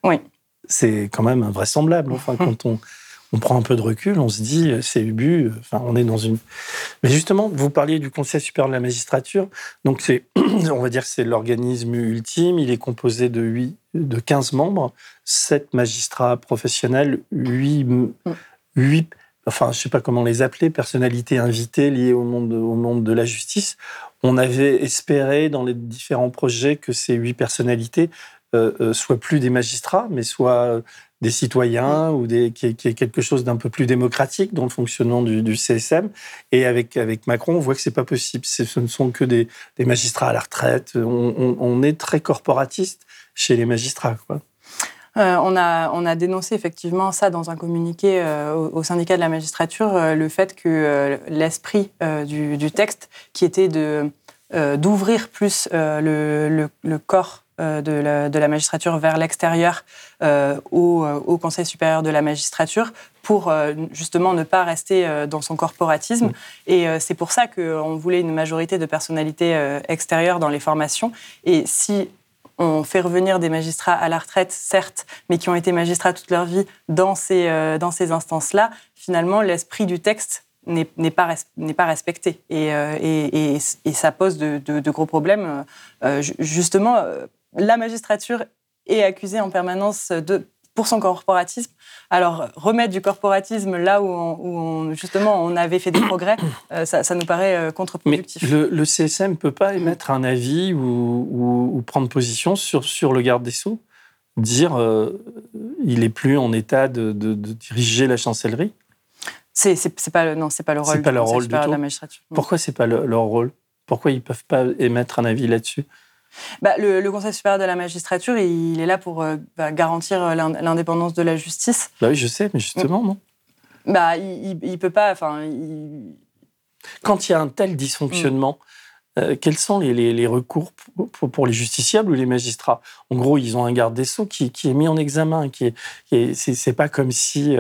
[SPEAKER 6] Oui.
[SPEAKER 5] C'est quand même invraisemblable. Enfin, quand on, on prend un peu de recul, on se dit, c'est Ubu, enfin, on est dans une. Mais justement, vous parliez du Conseil supérieur de la magistrature. Donc, c'est, on va dire que c'est l'organisme ultime. Il est composé de 8, de 15 membres, 7 magistrats professionnels, 8, 8 enfin, je ne sais pas comment les appeler, personnalités invitées liées au monde, au monde de la justice. On avait espéré dans les différents projets que ces huit personnalités euh, euh, soient plus des magistrats, mais soient des citoyens ou des, qui, est, quelque chose d'un peu plus démocratique dans le fonctionnement du, CSM. Et avec, avec Macron, on voit que c'est pas possible. Ce ne sont que des, magistrats à la retraite. On, est très corporatiste chez les magistrats.
[SPEAKER 6] Euh, on, a, on a dénoncé effectivement ça dans un communiqué euh, au, syndicat de la magistrature, euh, le fait que l'esprit du, texte, qui était de d'ouvrir plus le, le, corps de la, magistrature vers l'extérieur au, au, Conseil supérieur de la magistrature pour justement ne pas rester dans son corporatisme. Mmh. Et c'est pour ça qu'on voulait une majorité de personnalités extérieures dans les formations. Et si on fait revenir des magistrats à la retraite, certes, mais qui ont été magistrats toute leur vie dans ces, euh, dans ces instances-là, finalement, l'esprit du texte n'est pas, pas respecté. Et, euh, et, et, ça pose de, de, gros problèmes. Euh, justement, la magistrature est accusée en permanence de pour son corporatisme. Alors, remettre du corporatisme là où, on, justement on avait fait des progrès, euh, ça, nous paraît euh, contre-productif.
[SPEAKER 5] Le, le, CSM ne peut pas émettre un avis ou, prendre position sur, sur le garde des Sceaux Dire euh, il n'est plus en état de, diriger la chancellerie?
[SPEAKER 6] C'est, pas non c'est pas le rôle,
[SPEAKER 5] c'est pas leur rôle
[SPEAKER 6] de la magistrature.
[SPEAKER 5] Pourquoi c'est pas leur rôle? Pourquoi ils peuvent pas émettre un avis là-dessus?
[SPEAKER 6] Bah, le, Conseil supérieur de la magistrature, il est là pour euh, bah, garantir euh, l'indépendance de la justice.
[SPEAKER 5] Bah oui, je sais, mais justement, non.
[SPEAKER 6] Bah, il, ne peut pas. Enfin,
[SPEAKER 5] Quand il y a un tel dysfonctionnement, euh, quels sont les, recours pour, les justiciables ou les magistrats? En gros, ils ont un garde des sceaux qui, est mis en examen. Qui est, c'est, pas comme si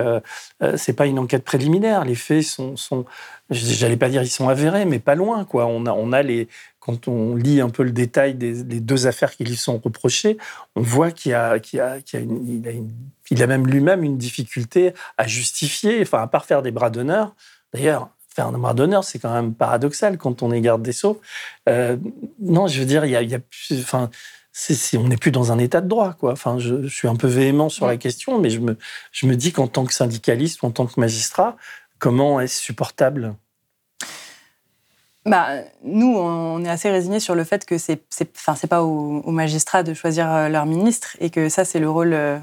[SPEAKER 5] c'est pas une enquête préliminaire. Les faits sont, j'allais pas dire ils sont avérés, mais pas loin. Quoi. On a, on a les, quand on lit un peu le détail des, deux affaires qui lui sont reprochées, on voit qu'il a, qu'il a, il a, même lui-même une difficulté à justifier, enfin, à part faire des bras d'honneur. D'ailleurs, faire un bras d'honneur, c'est quand même paradoxal quand on est garde des Sceaux. Euh, non, je veux dire, il y a, il y a enfin, on n'est plus dans un état de droit, quoi. Enfin, je, suis un peu véhément sur la question, mais je me, je me dis qu'en tant que syndicaliste ou en tant que magistrat, comment est-ce supportable?
[SPEAKER 6] Bah, nous, on est assez résignés sur le fait que c'est, enfin, c'est pas aux, magistrats de choisir euh, leur ministre et que ça, c'est le rôle euh,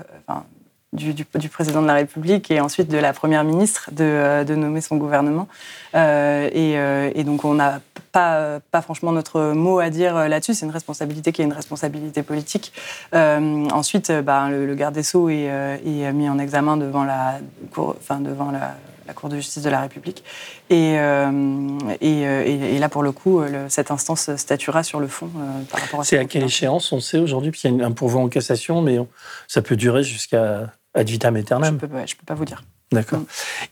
[SPEAKER 6] du, du, président de la République et ensuite de la première ministre de, euh, de nommer son gouvernement. et, et, donc, on n'a pas, pas franchement notre mot à dire là-dessus. C'est une responsabilité qui est une responsabilité politique. ensuite, bah, le, garde des Sceaux est, est, mis en examen devant la, enfin, devant la la Cour de justice de la République. Et, euh, euh, et, là, pour le coup, cette instance statuera sur le fond euh, par rapport à
[SPEAKER 5] C'est à quelle échéance? On sait aujourd'hui Puis il y a un pourvoi en cassation, mais ça peut durer jusqu'à ad vitam aeternam.
[SPEAKER 6] Je ne peux, peux, pas vous dire.
[SPEAKER 5] D'accord.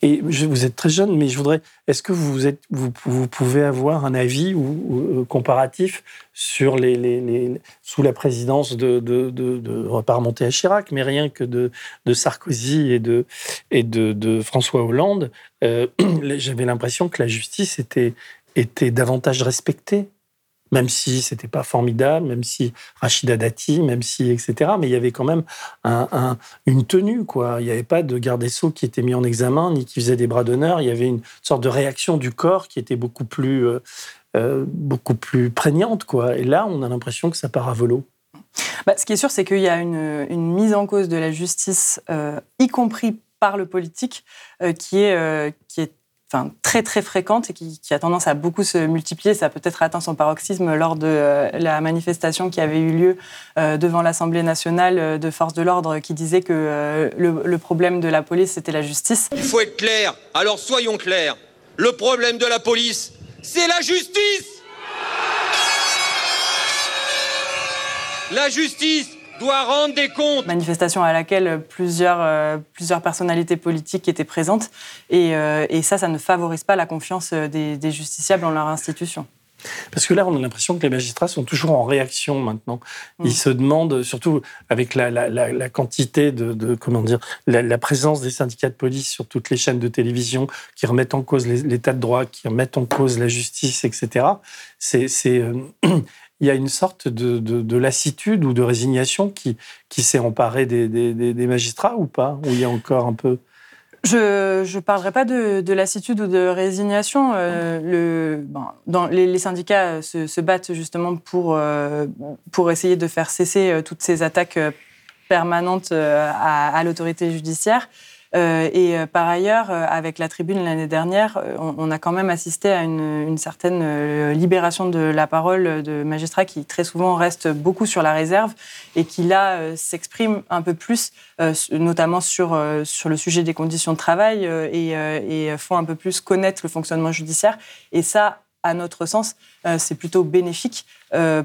[SPEAKER 5] Et vous êtes très jeune, mais je voudrais. Est-ce que vous, êtes, vous, vous, pouvez avoir un avis ou, comparatif sur les, les, sous la présidence de, de, de, de, on va pas remonter à Chirac, mais rien que de, de Sarkozy et de, et de, de François Hollande, euh, j'avais l'impression que la justice était, était davantage respectée même si c'était pas formidable, même si Rachida Dati, même si etc. Mais il y avait quand même un, une tenue, quoi. Il n'y avait pas de garde des sceaux qui était mis en examen ni qui faisait des bras d'honneur. Il y avait une sorte de réaction du corps qui était beaucoup plus, euh, euh, beaucoup plus prégnante, quoi. Et là, on a l'impression que ça part à volo.
[SPEAKER 6] Bah, ce qui est sûr, c'est qu'il y a une, une, mise en cause de la justice, euh, y compris par le politique, qui est qui est enfin, très très fréquente et qui, a tendance à beaucoup se multiplier. Ça a peut-être atteint son paroxysme lors de euh, la manifestation qui avait eu lieu euh, devant l'Assemblée nationale euh, de forces de l'ordre qui disait que le, problème de la police, c'était la justice.
[SPEAKER 9] Il faut être clair, alors soyons clairs. Le problème de la police, c'est la justice La justice, doit rendre des comptes.
[SPEAKER 6] Manifestation à laquelle plusieurs, euh, plusieurs personnalités politiques étaient présentes. Et, euh, et, ça, ça ne favorise pas la confiance des, des justiciables en leur institution.
[SPEAKER 5] Parce que là, on a l'impression que les magistrats sont toujours en réaction maintenant. Ils mm. se demandent, surtout avec la, la, la, quantité de, de, comment dire, la, présence des syndicats de police sur toutes les chaînes de télévision qui remettent en cause l'état de droit, qui remettent en cause la justice, etc. C'est, euh, il y a une sorte de, de, de, lassitude ou de résignation qui, qui s'est emparée des, des, magistrats ou pas? Ou il y a encore un peu?
[SPEAKER 6] Je ne parlerai pas de, lassitude ou de résignation. Euh, le, dans, les, syndicats se, battent justement pour, euh, pour essayer de faire cesser euh, toutes ces attaques permanentes à l'autorité judiciaire. Euh, et euh, par ailleurs, euh, avec la tribune l'année dernière, on, a quand même assisté à une, certaine libération de la parole de magistrats qui très souvent restent beaucoup sur la réserve et qui là s'expriment un peu plus, notamment sur, sur le sujet des conditions de travail et, et font un peu plus connaître le fonctionnement judiciaire. Et ça, à notre sens, c'est plutôt bénéfique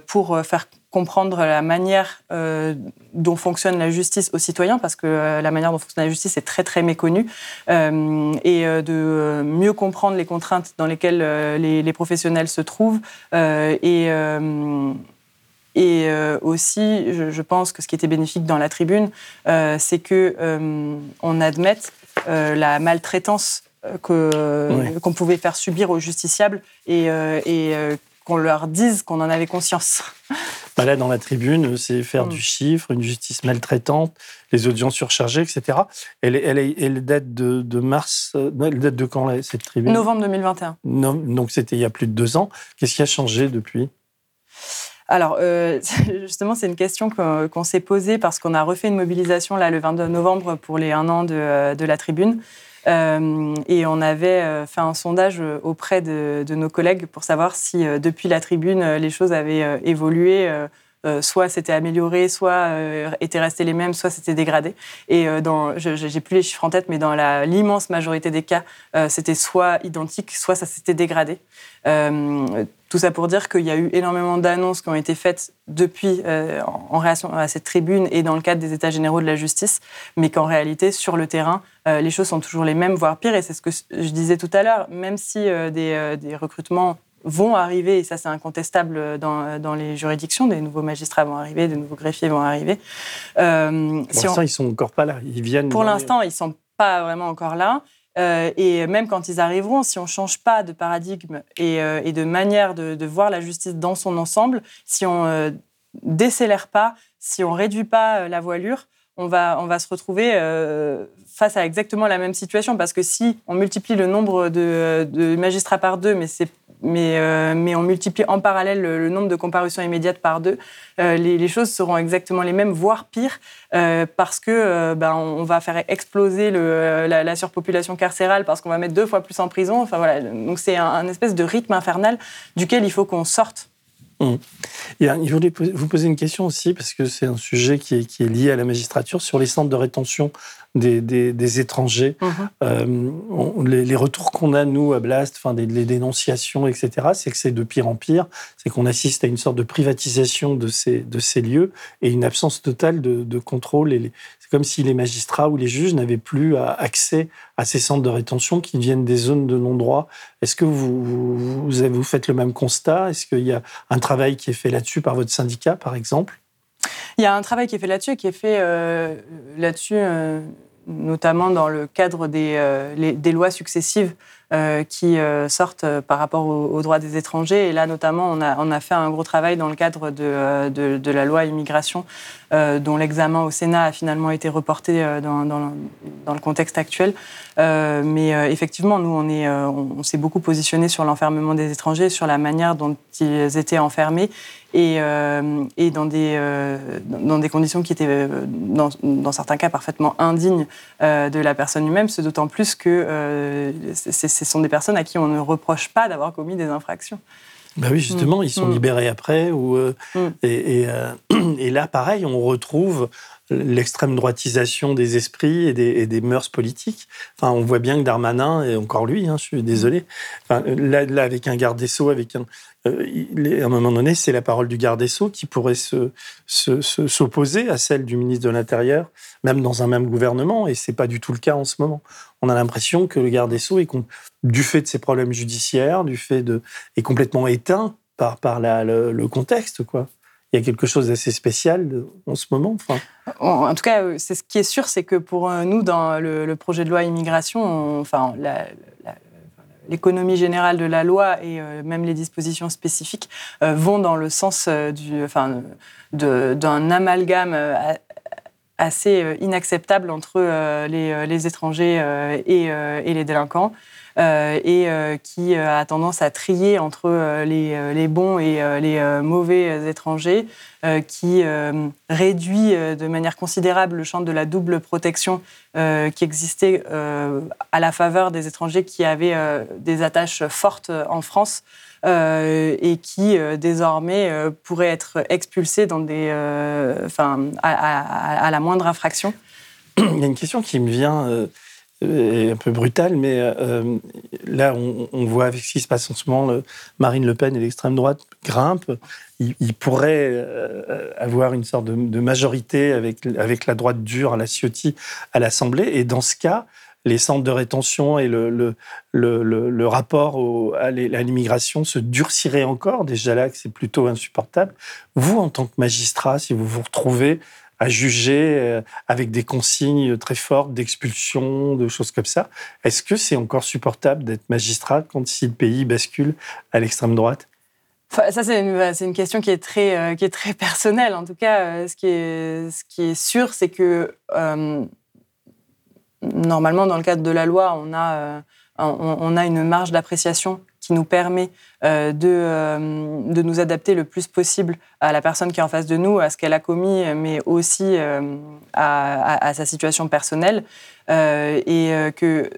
[SPEAKER 6] pour faire comprendre la manière euh, dont fonctionne la justice aux citoyens, parce que euh, la manière dont fonctionne la justice est très très méconnue, euh, et de mieux comprendre les contraintes dans lesquelles les, professionnels se trouvent, et, et aussi, je, pense que ce qui était bénéfique dans la tribune, c'est que on admette la maltraitance qu'on pouvait faire subir aux justiciables et, et qu'on leur dise qu'on en avait conscience.
[SPEAKER 5] Bah là, dans la tribune, c'est faire mm. du chiffre, une justice maltraitante, les audiences surchargées, etc. Elle, elle, elle date de, mars. Euh, elle date de quand, cette tribune?
[SPEAKER 6] Novembre 2021.
[SPEAKER 5] donc, c'était il y a plus de deux ans. Qu'est-ce qui a changé depuis?
[SPEAKER 6] Alors, euh, justement, c'est une question qu'on s'est posée parce qu'on a refait une mobilisation là, le 22 novembre pour les un an de, euh, de la tribune. Euh, et on avait euh, fait un sondage auprès de, nos collègues pour savoir si euh, depuis la tribune les choses avaient évolué. soit c'était amélioré, soit étaient restés les mêmes, soit c'était dégradé. Et dans, j'ai plus les chiffres en tête, mais dans l'immense majorité des cas, c'était soit identique, soit ça s'était dégradé. Tout ça pour dire qu'il y a eu énormément d'annonces qui ont été faites depuis, euh, en réaction à cette tribune et dans le cadre des États généraux de la justice, mais qu'en réalité, sur le terrain, euh, les choses sont toujours les mêmes, voire pires. Et c'est ce que je disais tout à l'heure, même si euh, des, recrutements vont arriver, et ça c'est incontestable dans, dans, les juridictions, des nouveaux magistrats vont arriver, des nouveaux greffiers vont arriver.
[SPEAKER 5] pour l'instant, ils sont encore pas là, ils viennent.
[SPEAKER 6] Pour l'instant, ils sont pas vraiment encore là. Euh, et même quand ils arriveront, si on ne change pas de paradigme et, euh, de manière de, voir la justice dans son ensemble, si on euh, décélère pas, si on réduit pas la voilure, on va, on va se retrouver face à exactement la même situation. Parce que si on multiplie le nombre de, magistrats par deux, mais mais, euh, mais on multiplie en parallèle le, nombre de comparutions immédiates par deux, euh, les, choses seront exactement les mêmes, voire pires, euh, parce que ben, on va faire exploser la, surpopulation carcérale, parce qu'on va mettre deux fois plus en prison. Enfin voilà, donc c'est un, espèce de rythme infernal duquel il faut qu'on sorte.
[SPEAKER 5] Mmh. il voulait vous poser une question aussi, parce que c'est un sujet qui est, qui est, lié à la magistrature, sur les centres de rétention des, étrangers. Euh, les, retours qu'on a, nous, à Blast, enfin, des, les dénonciations, etc., c'est que c'est de pire en pire. C'est qu'on assiste à une sorte de privatisation de ces, de ces lieux et une absence totale de, contrôle. C'est comme si les magistrats ou les juges n'avaient plus accès à ces centres de rétention qui viennent des zones de non-droit. Est-ce que vous, faites le même constat? Est-ce qu'il y a un travail qui est fait là-dessus par votre syndicat, par exemple?
[SPEAKER 6] Il y a un travail qui est fait là-dessus, qui est fait euh, là-dessus, euh, notamment dans le cadre des, euh, des lois successives qui sortent par rapport aux, droits des étrangers. Et là, notamment, on a, on a fait un gros travail dans le cadre de, de, la loi immigration, dont l'examen au Sénat a finalement été reporté dans, dans, le contexte actuel. mais effectivement, nous, on, est, on s'est beaucoup positionné sur l'enfermement des étrangers, sur la manière dont ils étaient enfermés et, euh, et dans, des, euh, dans des conditions qui étaient, euh, dans, dans certains cas, parfaitement indignes de la personne humaine, ce d'autant plus que ce sont des personnes à qui on ne reproche pas d'avoir commis des infractions.
[SPEAKER 5] Bah oui, justement, ils sont mm. libérés après. Ou, mm. et, Et là, pareil, on retrouve l'extrême droitisation des esprits et des, mœurs politiques. Enfin, on voit bien que Darmanin, et encore lui, hein, je suis désolé, là, avec un garde des Sceaux, avec un, euh, à un moment donné, c'est la parole du garde des Sceaux qui pourrait s'opposer à celle du ministre de l'Intérieur, même dans un même gouvernement, et c'est pas du tout le cas en ce moment. On a l'impression que le garde des Sceaux, est, du fait de ses problèmes judiciaires, du fait de, est complètement éteint par, par le, contexte, quoi il y a quelque chose d'assez spécial en ce moment. Enfin?
[SPEAKER 6] En, tout cas, c'est ce qui est sûr, c'est que pour nous, dans le, projet de loi immigration, enfin, l'économie générale de la loi et euh, même les dispositions spécifiques euh, vont dans le sens euh, enfin, d'un amalgame assez inacceptable entre les, étrangers et, les délinquants. Et qui a tendance à trier entre les, bons et les mauvais étrangers, qui réduit de manière considérable le champ de la double protection qui existait à la faveur des étrangers qui avaient des attaches fortes en France. et qui désormais pourraient être expulsés à, la moindre infraction.
[SPEAKER 5] Il y a une question qui me vient un peu brutal, mais euh, là, on, voit avec ce qui se passe en ce moment, Marine Le Pen et l'extrême droite grimpent. Il, pourrait euh, avoir une sorte de, majorité avec, avec la droite dure à la Ciotti à l'Assemblée. Et dans ce cas, les centres de rétention et le, le, le, rapport à l'immigration se durciraient encore. Déjà là, c'est plutôt insupportable. Vous, en tant que magistrat, si vous vous retrouvez à juger euh, avec des consignes très fortes d'expulsion, de choses comme ça. Est-ce que c'est encore supportable d'être magistrat quand si le pays bascule à l'extrême droite?
[SPEAKER 6] Ça, c'est une, une, question qui est, très, euh, qui est très personnelle. En tout cas, euh, ce, qui est, ce qui est sûr, c'est que normalement, dans le cadre de la loi, on a, on, on a une marge d'appréciation qui nous permet euh, de, euh, de, nous adapter le plus possible à la personne qui est en face de nous, à ce qu'elle a commis, mais aussi euh, à, sa situation personnelle. et que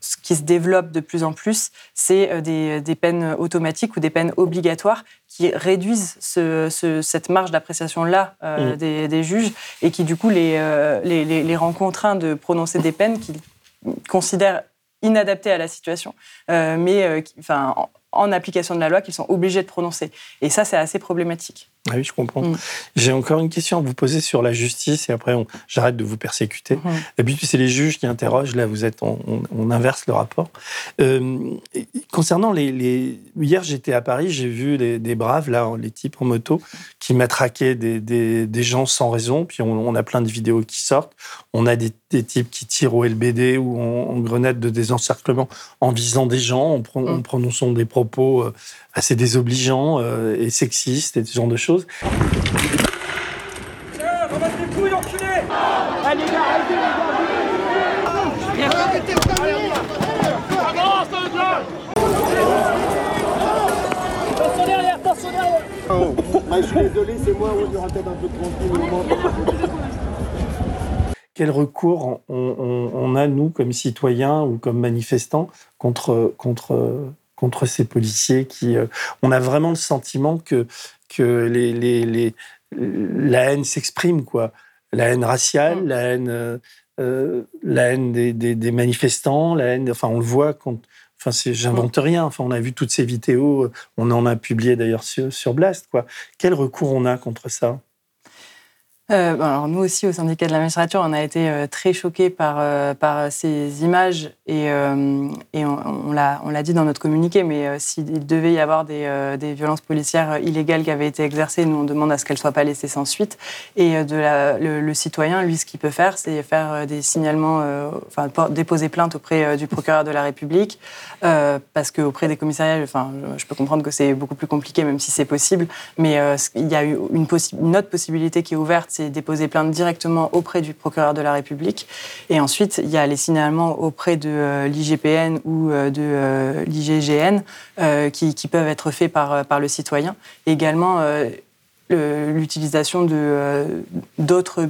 [SPEAKER 6] ce qui se développe de plus en plus, c'est des, des, peines automatiques ou des peines obligatoires qui réduisent ce, cette marge d'appréciation-là mmh. des, des, juges et qui, du coup, les, les, les, les rend contraints de prononcer des peines qu'ils considèrent inadaptés à la situation, euh, mais euh, enfin, en application de la loi qu'ils sont obligés de prononcer. Et ça, c'est assez problématique.
[SPEAKER 5] Ah oui, je comprends. Mm. J'ai encore une question à vous poser sur la justice et après j'arrête de vous persécuter. D'habitude, c'est les juges qui interrogent. Là, vous êtes, on, inverse le rapport. Euh, concernant les, hier, j'étais à Paris, j'ai vu des braves là, les types en moto qui matraquaient des, des, gens sans raison. Puis on, a plein de vidéos qui sortent. On a des, types qui tirent au LBD ou en, grenade de désencerclement en visant des gens, en, en mm. prononçant des propos euh, assez désobligeants euh, et sexistes et ce genre de choses. je suis désolé, c'est moi, on aura peut-être un peu tranquille. Quel recours on, a, nous, comme citoyens ou comme manifestants, contre, contre, contre ces policiers qui. Euh, on a vraiment le sentiment que, que les, les, les la haine s'exprime, quoi. La haine raciale, mm. la haine, euh, euh, la haine des, des, manifestants, la haine. Enfin, on le voit quand. Enfin, j'invente mm. rien. Enfin, on a vu toutes ces vidéos. On en a publié d'ailleurs sur, sur Blast, quoi. Quel recours on a contre ça?
[SPEAKER 6] Euh, nous aussi, au syndicat de la magistrature, on a été euh, très choqués par, euh, par ces images et, on, l'a dit dans notre communiqué, mais s'il devait y avoir des, violences policières illégales qui avaient été exercées, nous on demande à ce qu'elles ne soient pas laissées sans suite. Et le, citoyen, lui, ce qu'il peut faire, c'est faire des signalements, enfin déposer plainte auprès du procureur de la République, parce qu'auprès des commissariats, enfin, je peux comprendre que c'est beaucoup plus compliqué, même si c'est possible, mais il y a une, une autre possibilité qui est ouverte, déposer plainte directement auprès du procureur de la République. Et ensuite, il y a les signalements auprès de euh, l'IGPN ou euh, de euh, l'IGGN qui, peuvent être faits par, par le citoyen. également, l'utilisation de d'autres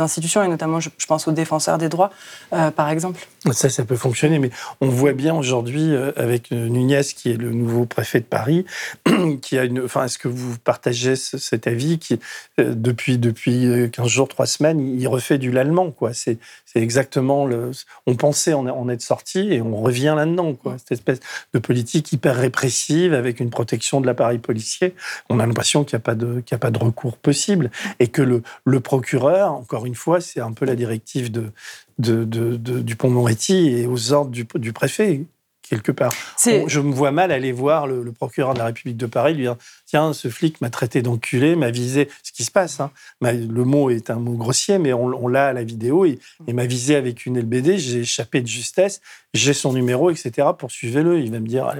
[SPEAKER 6] institutions et notamment je, pense aux défenseurs des droits par exemple.
[SPEAKER 5] Ça, ça peut fonctionner, mais on voit bien aujourd'hui avec Nunez qui est le nouveau préfet de Paris, qui a une. Enfin, est-ce que vous partagez cet avis qui depuis depuis 15 jours, 3 semaines, il refait du l'allemand quoi. C'est c'est exactement le. On pensait en, être sorti et on revient là-dedans, quoi. Cette espèce de politique hyper répressive avec une protection de l'appareil policier. On a l'impression qu'il n'y a pas de qu'il a pas de recours possible et que le, le procureur, encore une fois, c'est un peu la directive de, de, de, du Pont-Moretti et aux ordres du, du préfet quelque part. je me vois mal aller voir le, procureur de la République de Paris, lui dire Tiens, ce flic m'a traité d'enculé, m'a visé. Ce qui se passe, hein. le mot est un mot grossier, mais on, l'a à la vidéo, et, m'a visé avec une LBD, j'ai échappé de justesse, j'ai son numéro, etc. Poursuivez-le. Il va me dire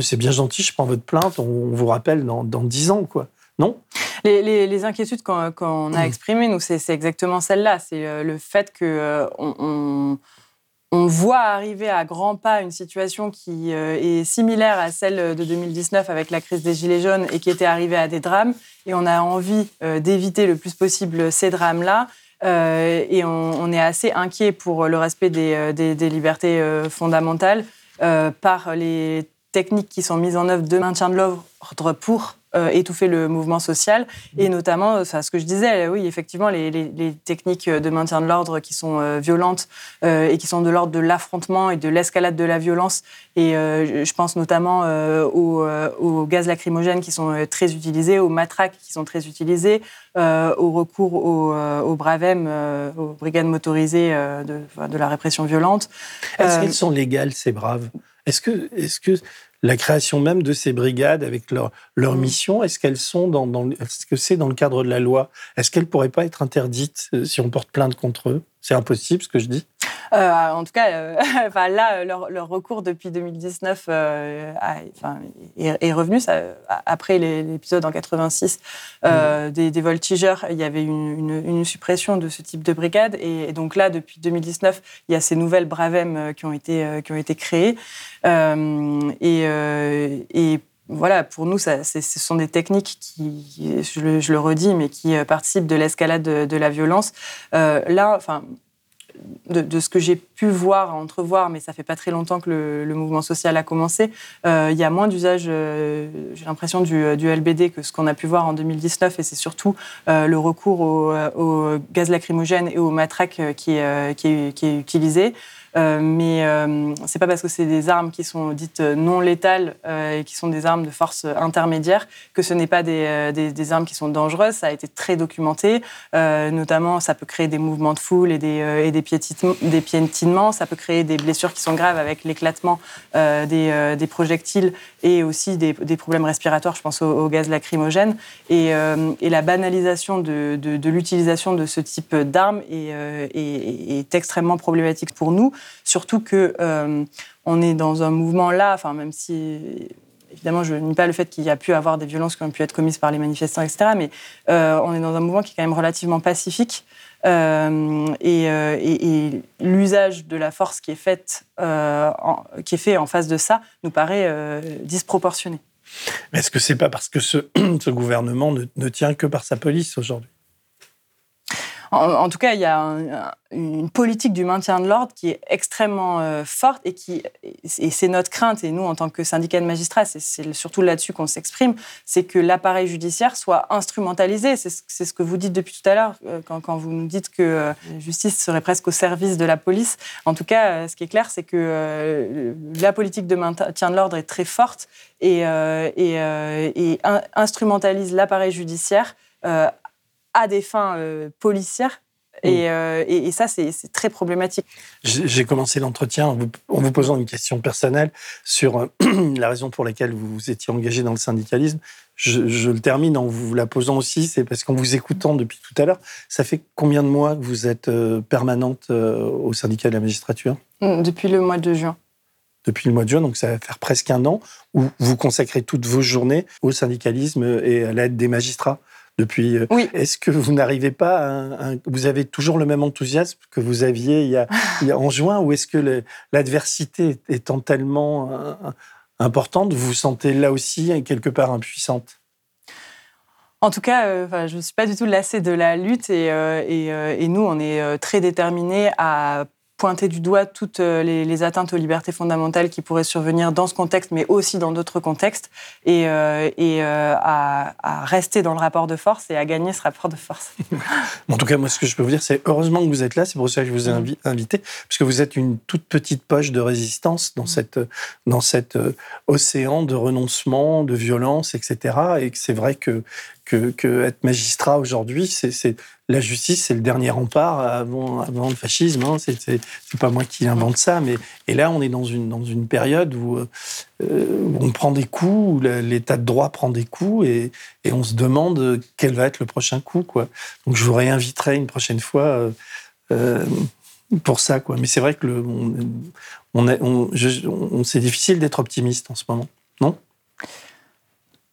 [SPEAKER 5] C'est bien gentil, je prends votre plainte, on, vous rappelle dans, dix ans, quoi. Non?
[SPEAKER 6] Les, inquiétudes qu'on a mmh. exprimées, nous, c'est exactement celle-là. C'est euh, le fait que euh, on on voit arriver à grands pas une situation qui euh, est similaire à celle de 2019 avec la crise des Gilets jaunes et qui était arrivée à des drames. Et on a envie euh, d'éviter le plus possible ces drames-là. Euh, et on, est assez inquiet pour le respect des, des libertés fondamentales par les techniques qui sont mises en œuvre de maintien de l'ordre pour étouffer le mouvement social. Et notamment, ce que je disais, oui, effectivement, les, techniques de maintien de l'ordre qui sont euh, violentes euh, et qui sont de l'ordre de l'affrontement et de l'escalade de la violence. Et je pense notamment aux, gaz lacrymogènes qui sont très utilisés, aux matraques qui sont très utilisés, au recours au, au BRAVEM, aux brigades motorisées de, de la répression violente.
[SPEAKER 5] Est-ce qu'elles sont légales, ces braves? Est-ce que, est-ce que la création même de ces brigades avec leur, leur mm. mission, est-ce qu'elles sont dans, dans est-ce que c'est dans le cadre de la loi? Est-ce qu'elles pourraient pas être interdites euh, si on porte plainte contre eux? C'est impossible ce que je dis
[SPEAKER 6] euh, en tout cas, euh, là, leur, recours depuis 2019 est, revenu. Ça, après l'épisode en 86 mm. des, voltigeurs, il y avait une, une, suppression de ce type de brigade. Et, donc là, depuis 2019, il y a ces nouvelles Bravem qui ont été, qui ont été créées. et, et voilà, pour nous, ça, ce sont des techniques qui, je le, redis, mais qui euh, participent de l'escalade de, la violence. Euh, là, enfin, de, ce que j'ai pu voir, entrevoir, mais ça fait pas très longtemps que le, mouvement social a commencé, euh, il y a moins d'usage, j'ai l'impression, du, LBD que ce qu'on a pu voir en 2019, et c'est surtout le recours au, gaz lacrymogène et au matraque qui est, qui est utilisé. Euh, mais euh, c'est pas parce que c'est des armes qui sont dites non létales euh, et qui sont des armes de force intermédiaire que ce n'est pas des, des, armes qui sont dangereuses. Ça a été très documenté. notamment, ça peut créer des mouvements de foule et des, et des, des piétinements. Ça peut créer des blessures qui sont graves avec l'éclatement des, des, projectiles et aussi des, problèmes respiratoires. Je pense au, gaz lacrymogène. Et, et, la banalisation de, de, l'utilisation de ce type d'armes est, est, est extrêmement problématique pour nous. Surtout que euh, est dans un mouvement là, enfin même si évidemment je nie pas le fait qu'il y a pu avoir des violences qui ont pu être commises par les manifestants, etc. Mais euh, on est dans un mouvement qui est quand même relativement pacifique. Euh, et, l'usage de la force qui est, fait en face de ça nous paraît disproportionné.
[SPEAKER 5] Mais est-ce que c'est pas parce que ce gouvernement ne, tient que par sa police aujourd'hui?
[SPEAKER 6] En, tout cas, il y a une politique du maintien de l'ordre qui est extrêmement euh, forte et qui, et c'est notre crainte, et nous, en tant que syndicat de magistrats, c'est surtout là-dessus qu'on s'exprime, c'est que l'appareil judiciaire soit instrumentalisé. C'est ce que vous dites depuis tout à l'heure, euh, quand, vous nous dites que euh, la justice serait presque au service de la police. En tout cas, ce qui est clair, c'est que la politique de maintien de l'ordre est très forte et instrumentalise l'appareil judiciaire à des fins euh, policières. Mm. Euh, et, et, ça, c'est très problématique.
[SPEAKER 5] J'ai commencé l'entretien en, vous posant une question personnelle sur euh, la raison pour laquelle vous vous étiez engagé dans le syndicalisme. Je, le termine en vous la posant aussi, c'est parce qu'en vous écoutant depuis tout à l'heure, ça fait combien de mois que vous êtes permanente au syndicat de la magistrature?
[SPEAKER 6] Mm, Depuis le mois de juin.
[SPEAKER 5] Depuis le mois de juin, donc ça va faire presque un an, où vous consacrez toutes vos journées au syndicalisme et à l'aide des magistrats depuis. Euh,
[SPEAKER 6] oui.
[SPEAKER 5] Est-ce que vous n'arrivez pas à Vous avez toujours le même enthousiasme que vous aviez il y a, en juin ou est-ce que l'adversité étant tellement euh, importante, vous vous sentez là aussi quelque part impuissante?
[SPEAKER 6] En tout cas, je ne suis pas du tout lassée de la lutte et, et nous, on est très déterminés à pointer du doigt toutes euh, les, atteintes aux libertés fondamentales qui pourraient survenir dans ce contexte, mais aussi dans d'autres contextes, et, euh, et euh, à, rester dans le rapport de force et à gagner ce rapport de force.
[SPEAKER 5] en tout cas, moi, ce que je peux vous dire, c'est heureusement que vous êtes là, c'est pour ça que je vous ai invité, parce que vous êtes une toute petite poche de résistance dans, mm. cette, dans cet océan de renoncement, de violence, etc. Et que c'est vrai que que, être magistrat aujourd'hui, c'est la justice, c'est le dernier rempart avant, le fascisme. Hein. C'est pas moi qui invente ça, mais et là on est dans une dans une période où, euh, on prend des coups, où l'État de droit prend des coups, et, on se demande quel va être le prochain coup. Donc je vous réinviterai une prochaine fois. Euh, euh, pour ça. Mais c'est vrai que le, c'est difficile d'être optimiste en ce moment, non?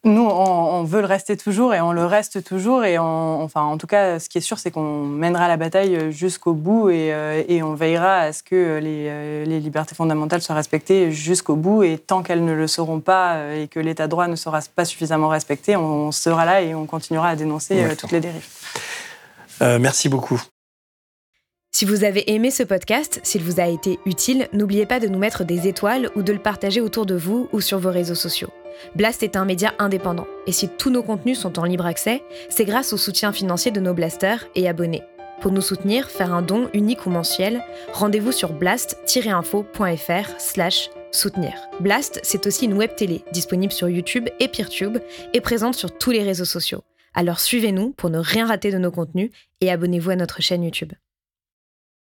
[SPEAKER 6] Nous, on, veut le rester toujours et on le reste toujours. Et enfin, en tout cas, ce qui est sûr, c'est qu'on mènera la bataille jusqu'au bout et, euh, on veillera à ce que euh, les, libertés fondamentales soient respectées jusqu'au bout. Et tant qu'elles ne le seront pas euh, et que l'état de droit ne sera pas suffisamment respecté, on, sera là et on continuera à dénoncer toutes les dérives.
[SPEAKER 5] merci beaucoup.
[SPEAKER 10] Si vous avez aimé ce podcast, s'il vous a été utile, n'oubliez pas de nous mettre des étoiles ou de le partager autour de vous ou sur vos réseaux sociaux. Blast est un média indépendant, et si tous nos contenus sont en libre accès, c'est grâce au soutien financier de nos blasters et abonnés. Pour nous soutenir, faire un don unique ou mensuel, rendez-vous sur blast-info.fr slash soutenir. Blast, c'est aussi une web télé, disponible sur YouTube et Peertube, et présente sur tous les réseaux sociaux. Alors suivez-nous pour ne rien rater de nos contenus et abonnez-vous à notre chaîne YouTube.